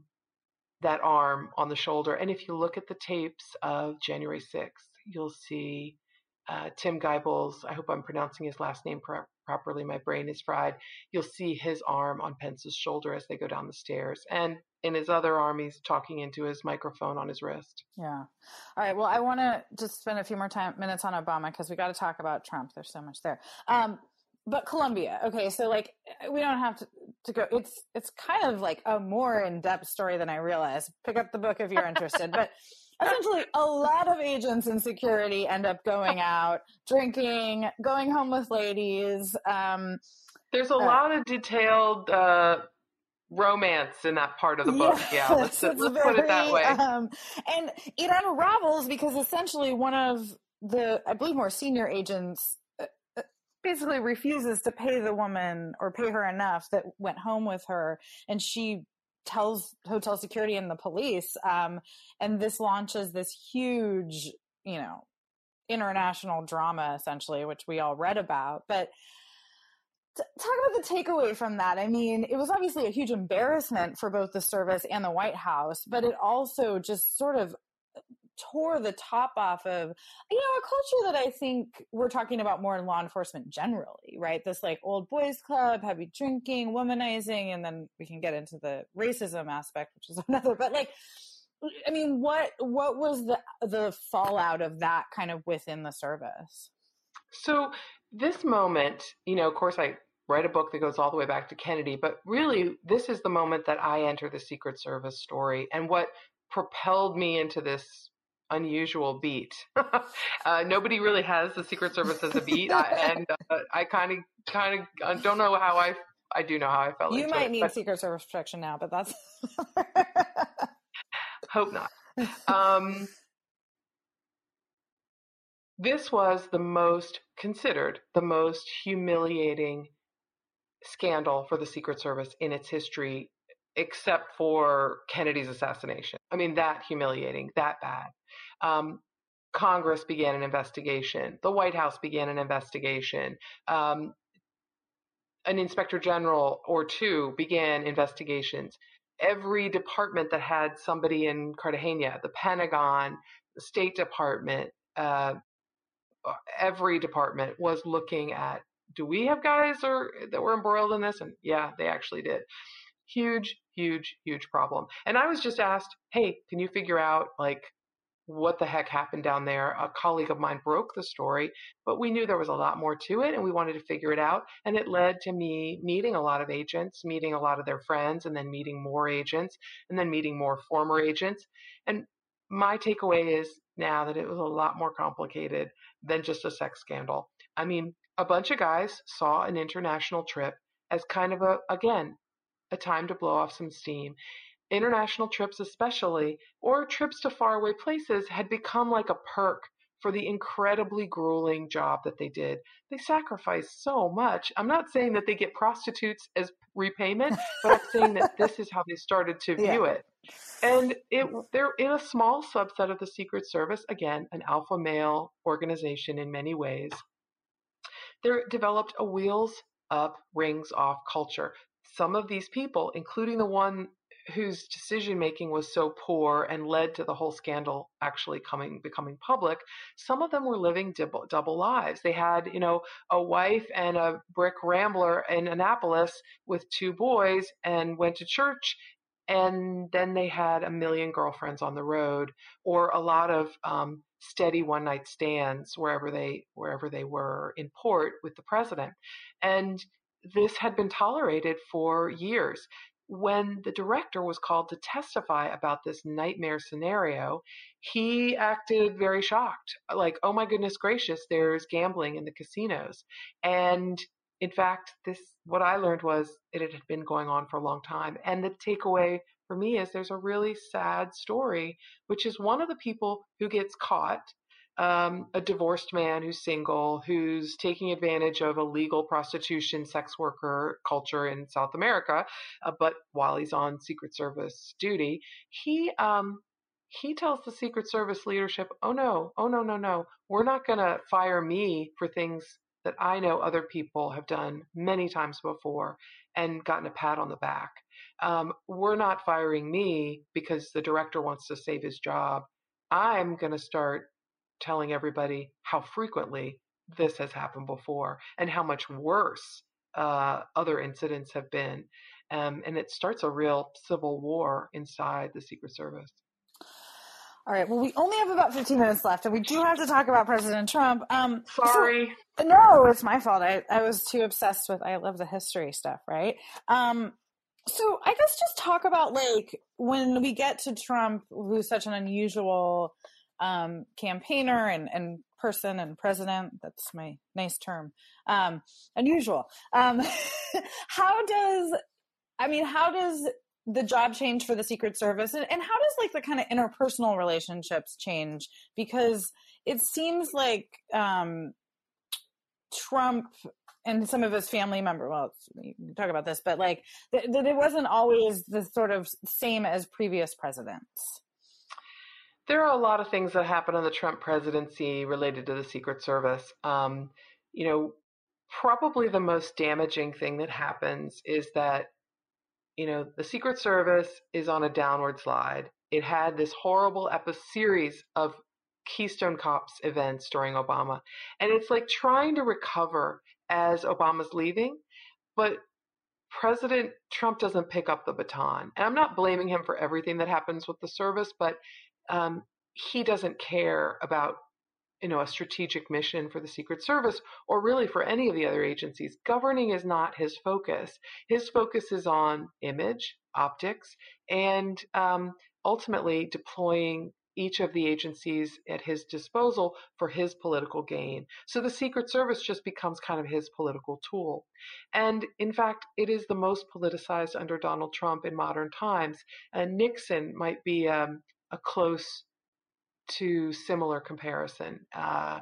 that arm on the shoulder. And if you look at the tapes of January 6th, you'll see uh, Tim Giebels, I hope I'm pronouncing his last name pro- properly, my brain is fried. You'll see his arm on Pence's shoulder as they go down the stairs. And in his other arm, he's talking into his microphone on his wrist. Yeah. All right. Well, I want to just spend a few more time minutes on Obama because we got to talk about Trump. There's so much there. Um, but Colombia, okay, so like we don't have to, to go. It's it's kind of like a more in depth story than I realized. Pick up the book if you're interested. but *laughs* *laughs* essentially a lot of agents in security end up going out drinking going home with ladies um, there's a uh, lot of detailed uh, romance in that part of the book. Yes, yeah let's, let's very, put it that way. um, and it unravels because essentially one of the i believe more senior agents uh, uh, basically refuses to pay the woman or pay her enough that went home with her and she tells hotel security and the police. Um, and this launches this huge, you know, international drama essentially, which we all read about. But talk about the takeaway from that. I mean, it was obviously a huge embarrassment for both the service and the White House, but it also just sort of tore the top off of you know a culture that i think we're talking about more in law enforcement generally right? This like old boys club heavy drinking womanizing and then we can get into the racism aspect which is *laughs* another but like i mean what what was the the fallout of that kind of within the service? So this moment you know of course i write a book that goes all the way back to kennedy but really this is the moment that i enter the secret service story and what propelled me into this unusual beat. *laughs* uh, nobody really has the Secret Service as a beat, I, *laughs* and uh, I kind of kind of don't know how I. I do know how I felt. You might it, need but, Secret Service protection now, but that's. *laughs* hope not. Um, this was the most considered the most humiliating scandal for the Secret Service in its history, except for Kennedy's assassination. I mean, that humiliating, that bad. Um, Congress began an investigation. The White House began an investigation. Um, an inspector general or two began investigations. Every department that had somebody in Cartagena, the Pentagon, the State Department, uh, every department was looking at do we have guys or that were embroiled in this? And yeah, they actually did. Huge, huge, huge problem. And I was just asked, hey, can you figure out like what the heck happened down there. A colleague of mine broke the story, but we knew there was a lot more to it and we wanted to figure it out. And it led to me meeting a lot of agents, meeting a lot of their friends, and then meeting more agents, and then meeting more former agents. And my takeaway is now that it was a lot more complicated than just a sex scandal. I mean, a bunch of guys saw an international trip as kind of a, again, a time to blow off some steam. International trips, especially, or trips to faraway places, had become like a perk for the incredibly grueling job that they did. They sacrificed so much. I'm not saying that they get prostitutes as repayment, but I'm saying that this is how they started to *laughs* view yeah. it. And it mm-hmm. they're in a small subset of the Secret Service, again, an alpha male organization in many ways. They developed a wheels up, rings off culture. Some of these people, including the one whose decision making was so poor and led to the whole scandal actually coming becoming public some of them were living double, double lives. They had you know a wife and a brick rambler in annapolis with two boys and went to church and then they had a million girlfriends on the road or a lot of um, steady one night stands wherever they wherever they were in port with the president. And this had been tolerated for years when the director was called to testify about this nightmare scenario, he acted very shocked. Like, oh my goodness gracious, there's gambling in the casinos. And in fact, this what I learned was it had been going on for a long time. And the takeaway for me is there's a really sad story, which is one of the people who gets caught um, a divorced man who's single, who's taking advantage of a legal prostitution, sex worker culture in South America, uh, but while he's on Secret Service duty, he um, he tells the Secret Service leadership, "Oh no, oh no, no, no, we're not going to fire me for things that I know other people have done many times before and gotten a pat on the back. Um, we're not firing me because the director wants to save his job. I'm going to start telling everybody how frequently this has happened before and how much worse uh, other incidents have been. Um, and it starts a real civil war inside the Secret Service. All right. Well, we only have about 15 minutes left, and we do have to talk about President Trump. Um, Sorry. So, no, it's my fault. I, I was too obsessed with, I love the history stuff, right? Um, so I guess just talk about like when we get to Trump, who's such an unusual um, campaigner and, and person and president. That's my nice term. Um, unusual. Um, *laughs* how does, I mean, how does the job change for the Secret Service and, and how does like the kind of interpersonal relationships change? Because it seems like um, Trump and some of his family member well you can talk about this but like that it wasn't always the sort of same as previous presidents there are a lot of things that happen in the Trump presidency related to the Secret Service. Um, you know, probably the most damaging thing that happens is that, you know, the Secret Service is on a downward slide. It had this horrible epi- series of Keystone Cops events during Obama. And it's like trying to recover as Obama's leaving, but President Trump doesn't pick up the baton. And I'm not blaming him for everything that happens with the service, but um, he doesn't care about you know a strategic mission for the secret service or really for any of the other agencies governing is not his focus his focus is on image optics and um, ultimately deploying each of the agencies at his disposal for his political gain. So the Secret Service just becomes kind of his political tool. And in fact, it is the most politicized under Donald Trump in modern times. And Nixon might be um, a close to similar comparison. Uh,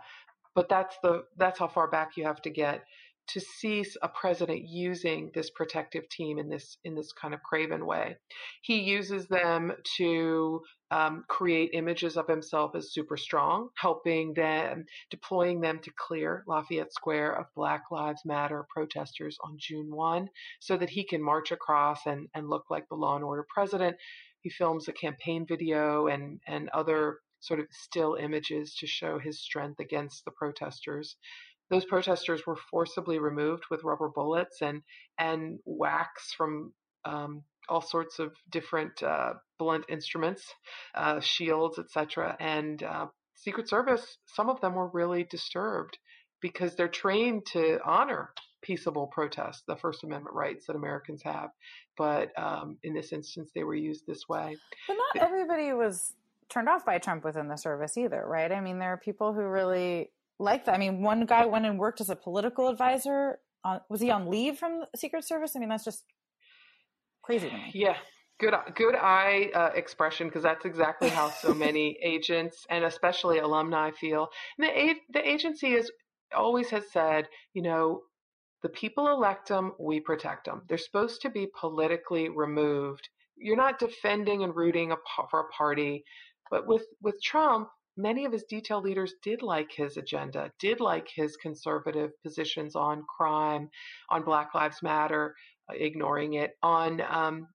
but that's the that's how far back you have to get to see a president using this protective team in this in this kind of craven way. He uses them to um, create images of himself as super strong, helping them, deploying them to clear Lafayette Square of Black Lives Matter protesters on June 1, so that he can march across and, and look like the law and order president. He films a campaign video and, and other sort of still images to show his strength against the protesters. Those protesters were forcibly removed with rubber bullets and and wax from um, all sorts of different uh, blunt instruments, uh, shields, etc. And uh, Secret Service, some of them were really disturbed because they're trained to honor peaceable protest, the First Amendment rights that Americans have. But um, in this instance, they were used this way. But not everybody was turned off by Trump within the service either, right? I mean, there are people who really like that. I mean, one guy went and worked as a political advisor. On, was he on leave from the Secret Service? I mean, that's just crazy to me. Yeah. Good, good eye uh, expression because that's exactly how so *laughs* many agents and especially alumni feel. And the the agency is always has said, you know, the people elect them, we protect them. They're supposed to be politically removed. You're not defending and rooting for a party, but with with Trump, many of his detail leaders did like his agenda, did like his conservative positions on crime, on Black Lives Matter, uh, ignoring it, on um,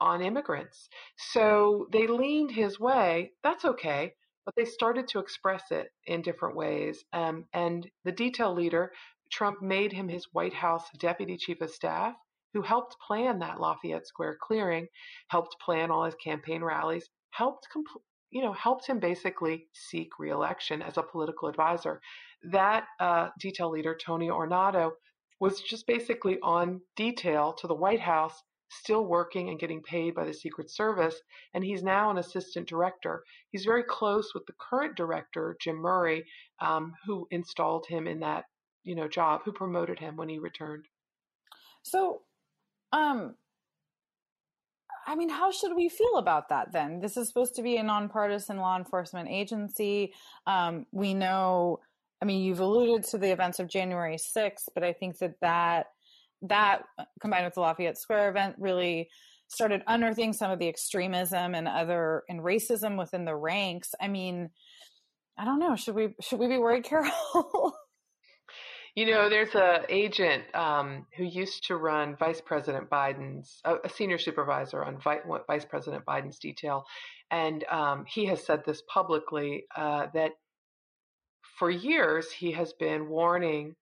on immigrants. So they leaned his way. That's okay. But they started to express it in different ways. Um, and the detail leader, Trump made him his White House deputy chief of staff, who helped plan that Lafayette Square clearing, helped plan all his campaign rallies, helped compl- you know, helped him basically seek reelection as a political advisor. That uh, detail leader, Tony Ornato, was just basically on detail to the White House still working and getting paid by the Secret Service, and he's now an assistant director. He's very close with the current director, Jim Murray, um, who installed him in that you know job, who promoted him when he returned. So, um, I mean, how should we feel about that then? This is supposed to be a nonpartisan law enforcement agency. Um, we know, I mean, you've alluded to the events of January 6th, but I think that that that combined with the Lafayette Square event really started unearthing some of the extremism and other and racism within the ranks. I mean, I don't know. Should we should we be worried, *laughs* Carol? You know, there's a agent um, who used to run Vice President Biden's a, a senior supervisor on Vi- Vice President Biden's detail, and um, he has said this publicly uh, that for years he has been warning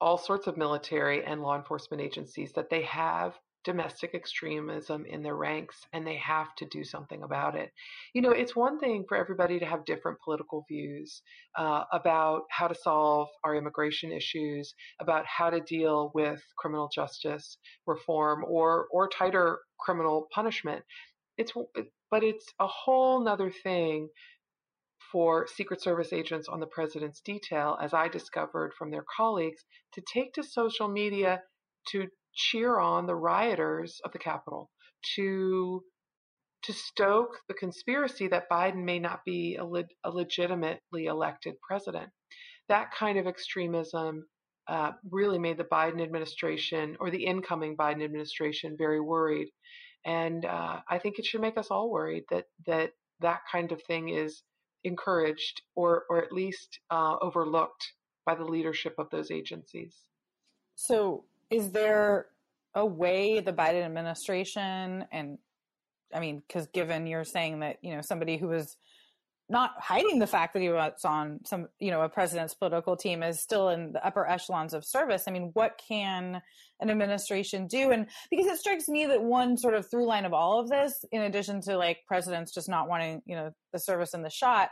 all sorts of military and law enforcement agencies that they have domestic extremism in their ranks and they have to do something about it. You know, it's one thing for everybody to have different political views uh, about how to solve our immigration issues, about how to deal with criminal justice reform or or tighter criminal punishment. It's but it's a whole nother thing for Secret Service agents on the president's detail, as I discovered from their colleagues, to take to social media to cheer on the rioters of the Capitol, to to stoke the conspiracy that Biden may not be a, le- a legitimately elected president. That kind of extremism uh, really made the Biden administration or the incoming Biden administration very worried, and uh, I think it should make us all worried that that that kind of thing is encouraged or, or at least uh, overlooked by the leadership of those agencies. So, is there a way the Biden administration and I mean, because given you're saying that you know somebody who was not hiding the fact that he was on some, you know, a president's political team is still in the upper echelons of service. I mean, what can an administration do? And because it strikes me that one sort of through line of all of this, in addition to like presidents just not wanting, you know, the service and the shot,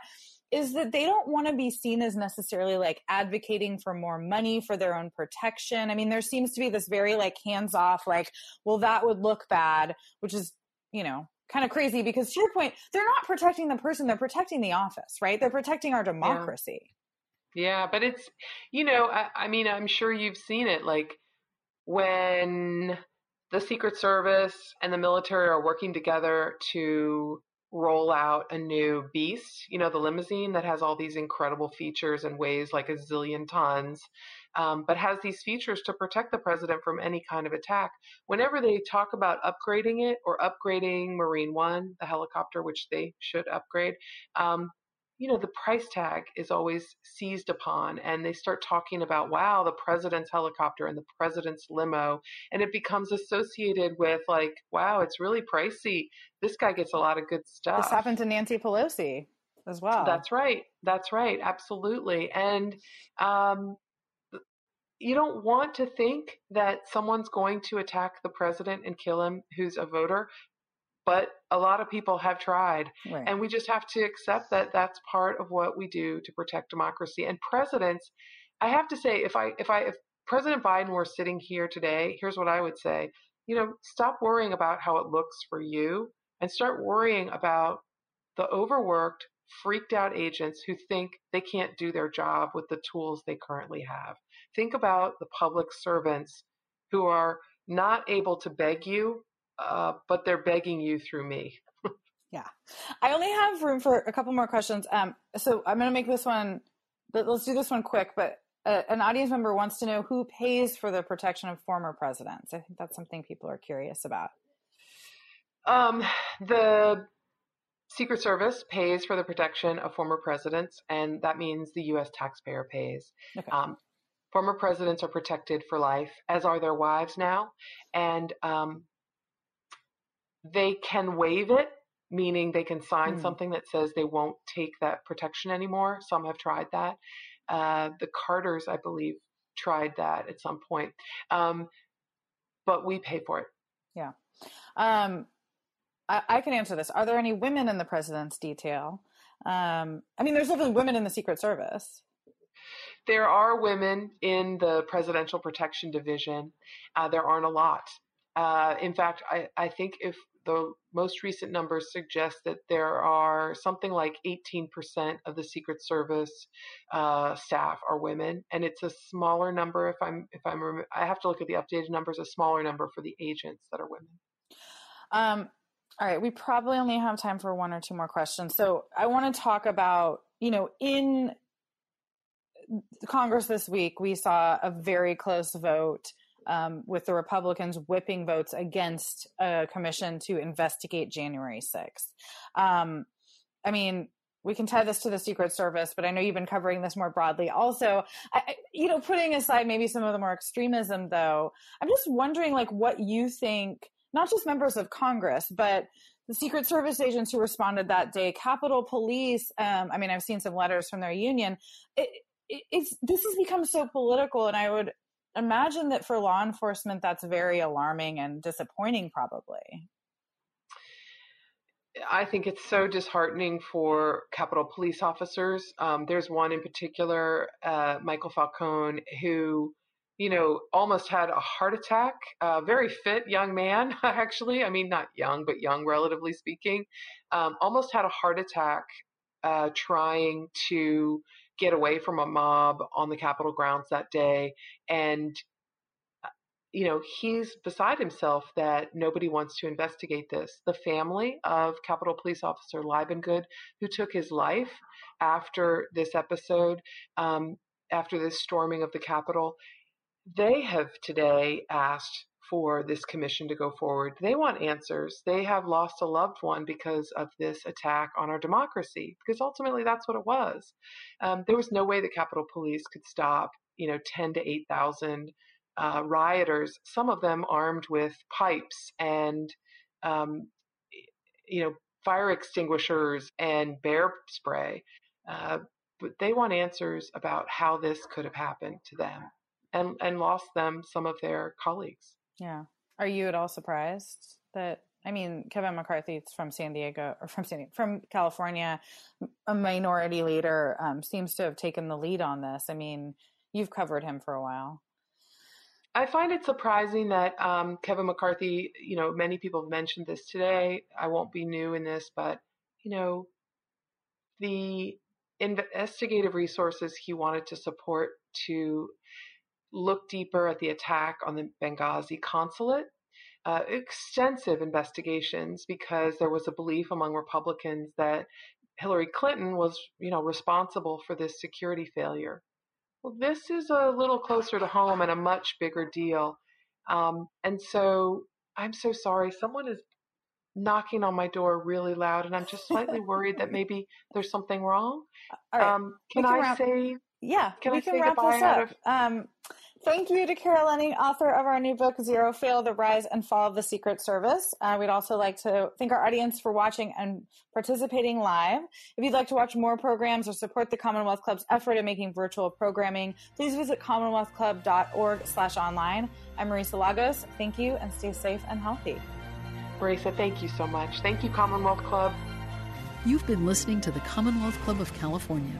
is that they don't want to be seen as necessarily like advocating for more money for their own protection. I mean, there seems to be this very like hands off, like, well, that would look bad, which is, you know, kind of crazy because to your point, they're not protecting the person, they're protecting the office, right? They're protecting our democracy. Yeah, yeah but it's, you know, I, I mean, I'm sure you've seen it. Like when the Secret Service and the military are working together to roll out a new beast, you know, the limousine that has all these incredible features and weighs like a zillion tons um, but has these features to protect the president from any kind of attack. Whenever they talk about upgrading it or upgrading Marine One, the helicopter, which they should upgrade, um, you know, the price tag is always seized upon, and they start talking about, wow, the president's helicopter and the president's limo, and it becomes associated with, like, wow, it's really pricey. This guy gets a lot of good stuff. This happened to Nancy Pelosi as well. That's right. That's right. Absolutely. And um, you don't want to think that someone's going to attack the president and kill him who's a voter but a lot of people have tried right. and we just have to accept that that's part of what we do to protect democracy and presidents i have to say if i if i if president biden were sitting here today here's what i would say you know stop worrying about how it looks for you and start worrying about the overworked freaked out agents who think they can't do their job with the tools they currently have. Think about the public servants who are not able to beg you uh, but they're begging you through me. *laughs* yeah, I only have room for a couple more questions. Um, so I'm going to make this one. Let's do this one quick. But uh, an audience member wants to know who pays for the protection of former presidents. I think that's something people are curious about. Um, the Secret Service pays for the protection of former presidents, and that means the U.S. taxpayer pays. Okay. Um, former presidents are protected for life, as are their wives now, and um, they can waive it, meaning they can sign mm. something that says they won't take that protection anymore. Some have tried that. Uh, the Carters, I believe, tried that at some point, um, but we pay for it. Yeah. Um, I, I, can answer this. Are there any women in the president's detail? Um, I mean, there's definitely women in the Secret Service. There are women in the Presidential Protection Division. Uh, there aren't a lot. Uh, in fact, I, I think if the most recent numbers suggest that there are something like 18% of the Secret Service uh, staff are women, and it's a smaller number. If I'm, if I'm, I have to look at the updated numbers. A smaller number for the agents that are women. Um, all right, we probably only have time for one or two more questions. So I want to talk about, you know, in Congress this week, we saw a very close vote um, with the Republicans whipping votes against a commission to investigate January 6th. Um, I mean, we can tie this to the Secret Service, but I know you've been covering this more broadly. Also, I, you know, putting aside maybe some of the more extremism, though, I'm just wondering, like, what you think not just members of Congress, but the Secret Service agents who responded that day, Capitol Police. Um, I mean, I've seen some letters from their union. It, it, it's this has become so political, and I would imagine that for law enforcement, that's very alarming and disappointing, probably. I think it's so disheartening for Capitol police officers. Um, there's one in particular, uh, Michael Fanone, who you know, almost had a heart attack. A very fit young man, *laughs* actually. I mean, not young, but young, relatively speaking. Um, almost had a heart attack uh, trying to get away from a mob on the Capitol grounds that day. And, uh, you know, he's beside himself that nobody wants to investigate this. The family of Capitol Police Officer Liebengood, who took his life after this episode, um, after this storming of the Capitol, they have today asked for this commission to go forward. They want answers. They have lost a loved one because of this attack on our democracy, because ultimately that's what it was. Um, there was no way the Capitol Police could stop, you know, 10 to 8,000 uh, rioters, some of them armed with pipes and, um, you know, fire extinguishers and bear spray. Uh, but they want answers about how this could have happened to them and and lost them some of their colleagues. Yeah. Are you at all surprised that I mean Kevin McCarthy is from San Diego or from San Diego, from California, a minority leader um, seems to have taken the lead on this. I mean, you've covered him for a while. I find it surprising that um, Kevin McCarthy, you know, many people have mentioned this today. I won't be new in this, but, you know, the investigative resources he wanted to support to look deeper at the attack on the Benghazi consulate. Uh, extensive investigations because there was a belief among Republicans that Hillary Clinton was, you know, responsible for this security failure. Well, this is a little closer to home and a much bigger deal. Um, and so I'm so sorry. Someone is knocking on my door really loud, and I'm just slightly worried that maybe there's something wrong. Um, can, can, I wrap- say? Yeah, can we I can wrap this up. Of- um, Thank you to Carol Leonnig, author of our new book, Zero Fail The Rise and Fall of the Secret Service. Uh, we'd also like to thank our audience for watching and participating live. If you'd like to watch more programs or support the Commonwealth Club's effort in making virtual programming, please visit commonwealthclub.org slash online. I'm Marisa Lagos. Thank you and stay safe and healthy. Marisa, thank you so much. Thank you, Commonwealth Club. You've been listening to the Commonwealth Club of California.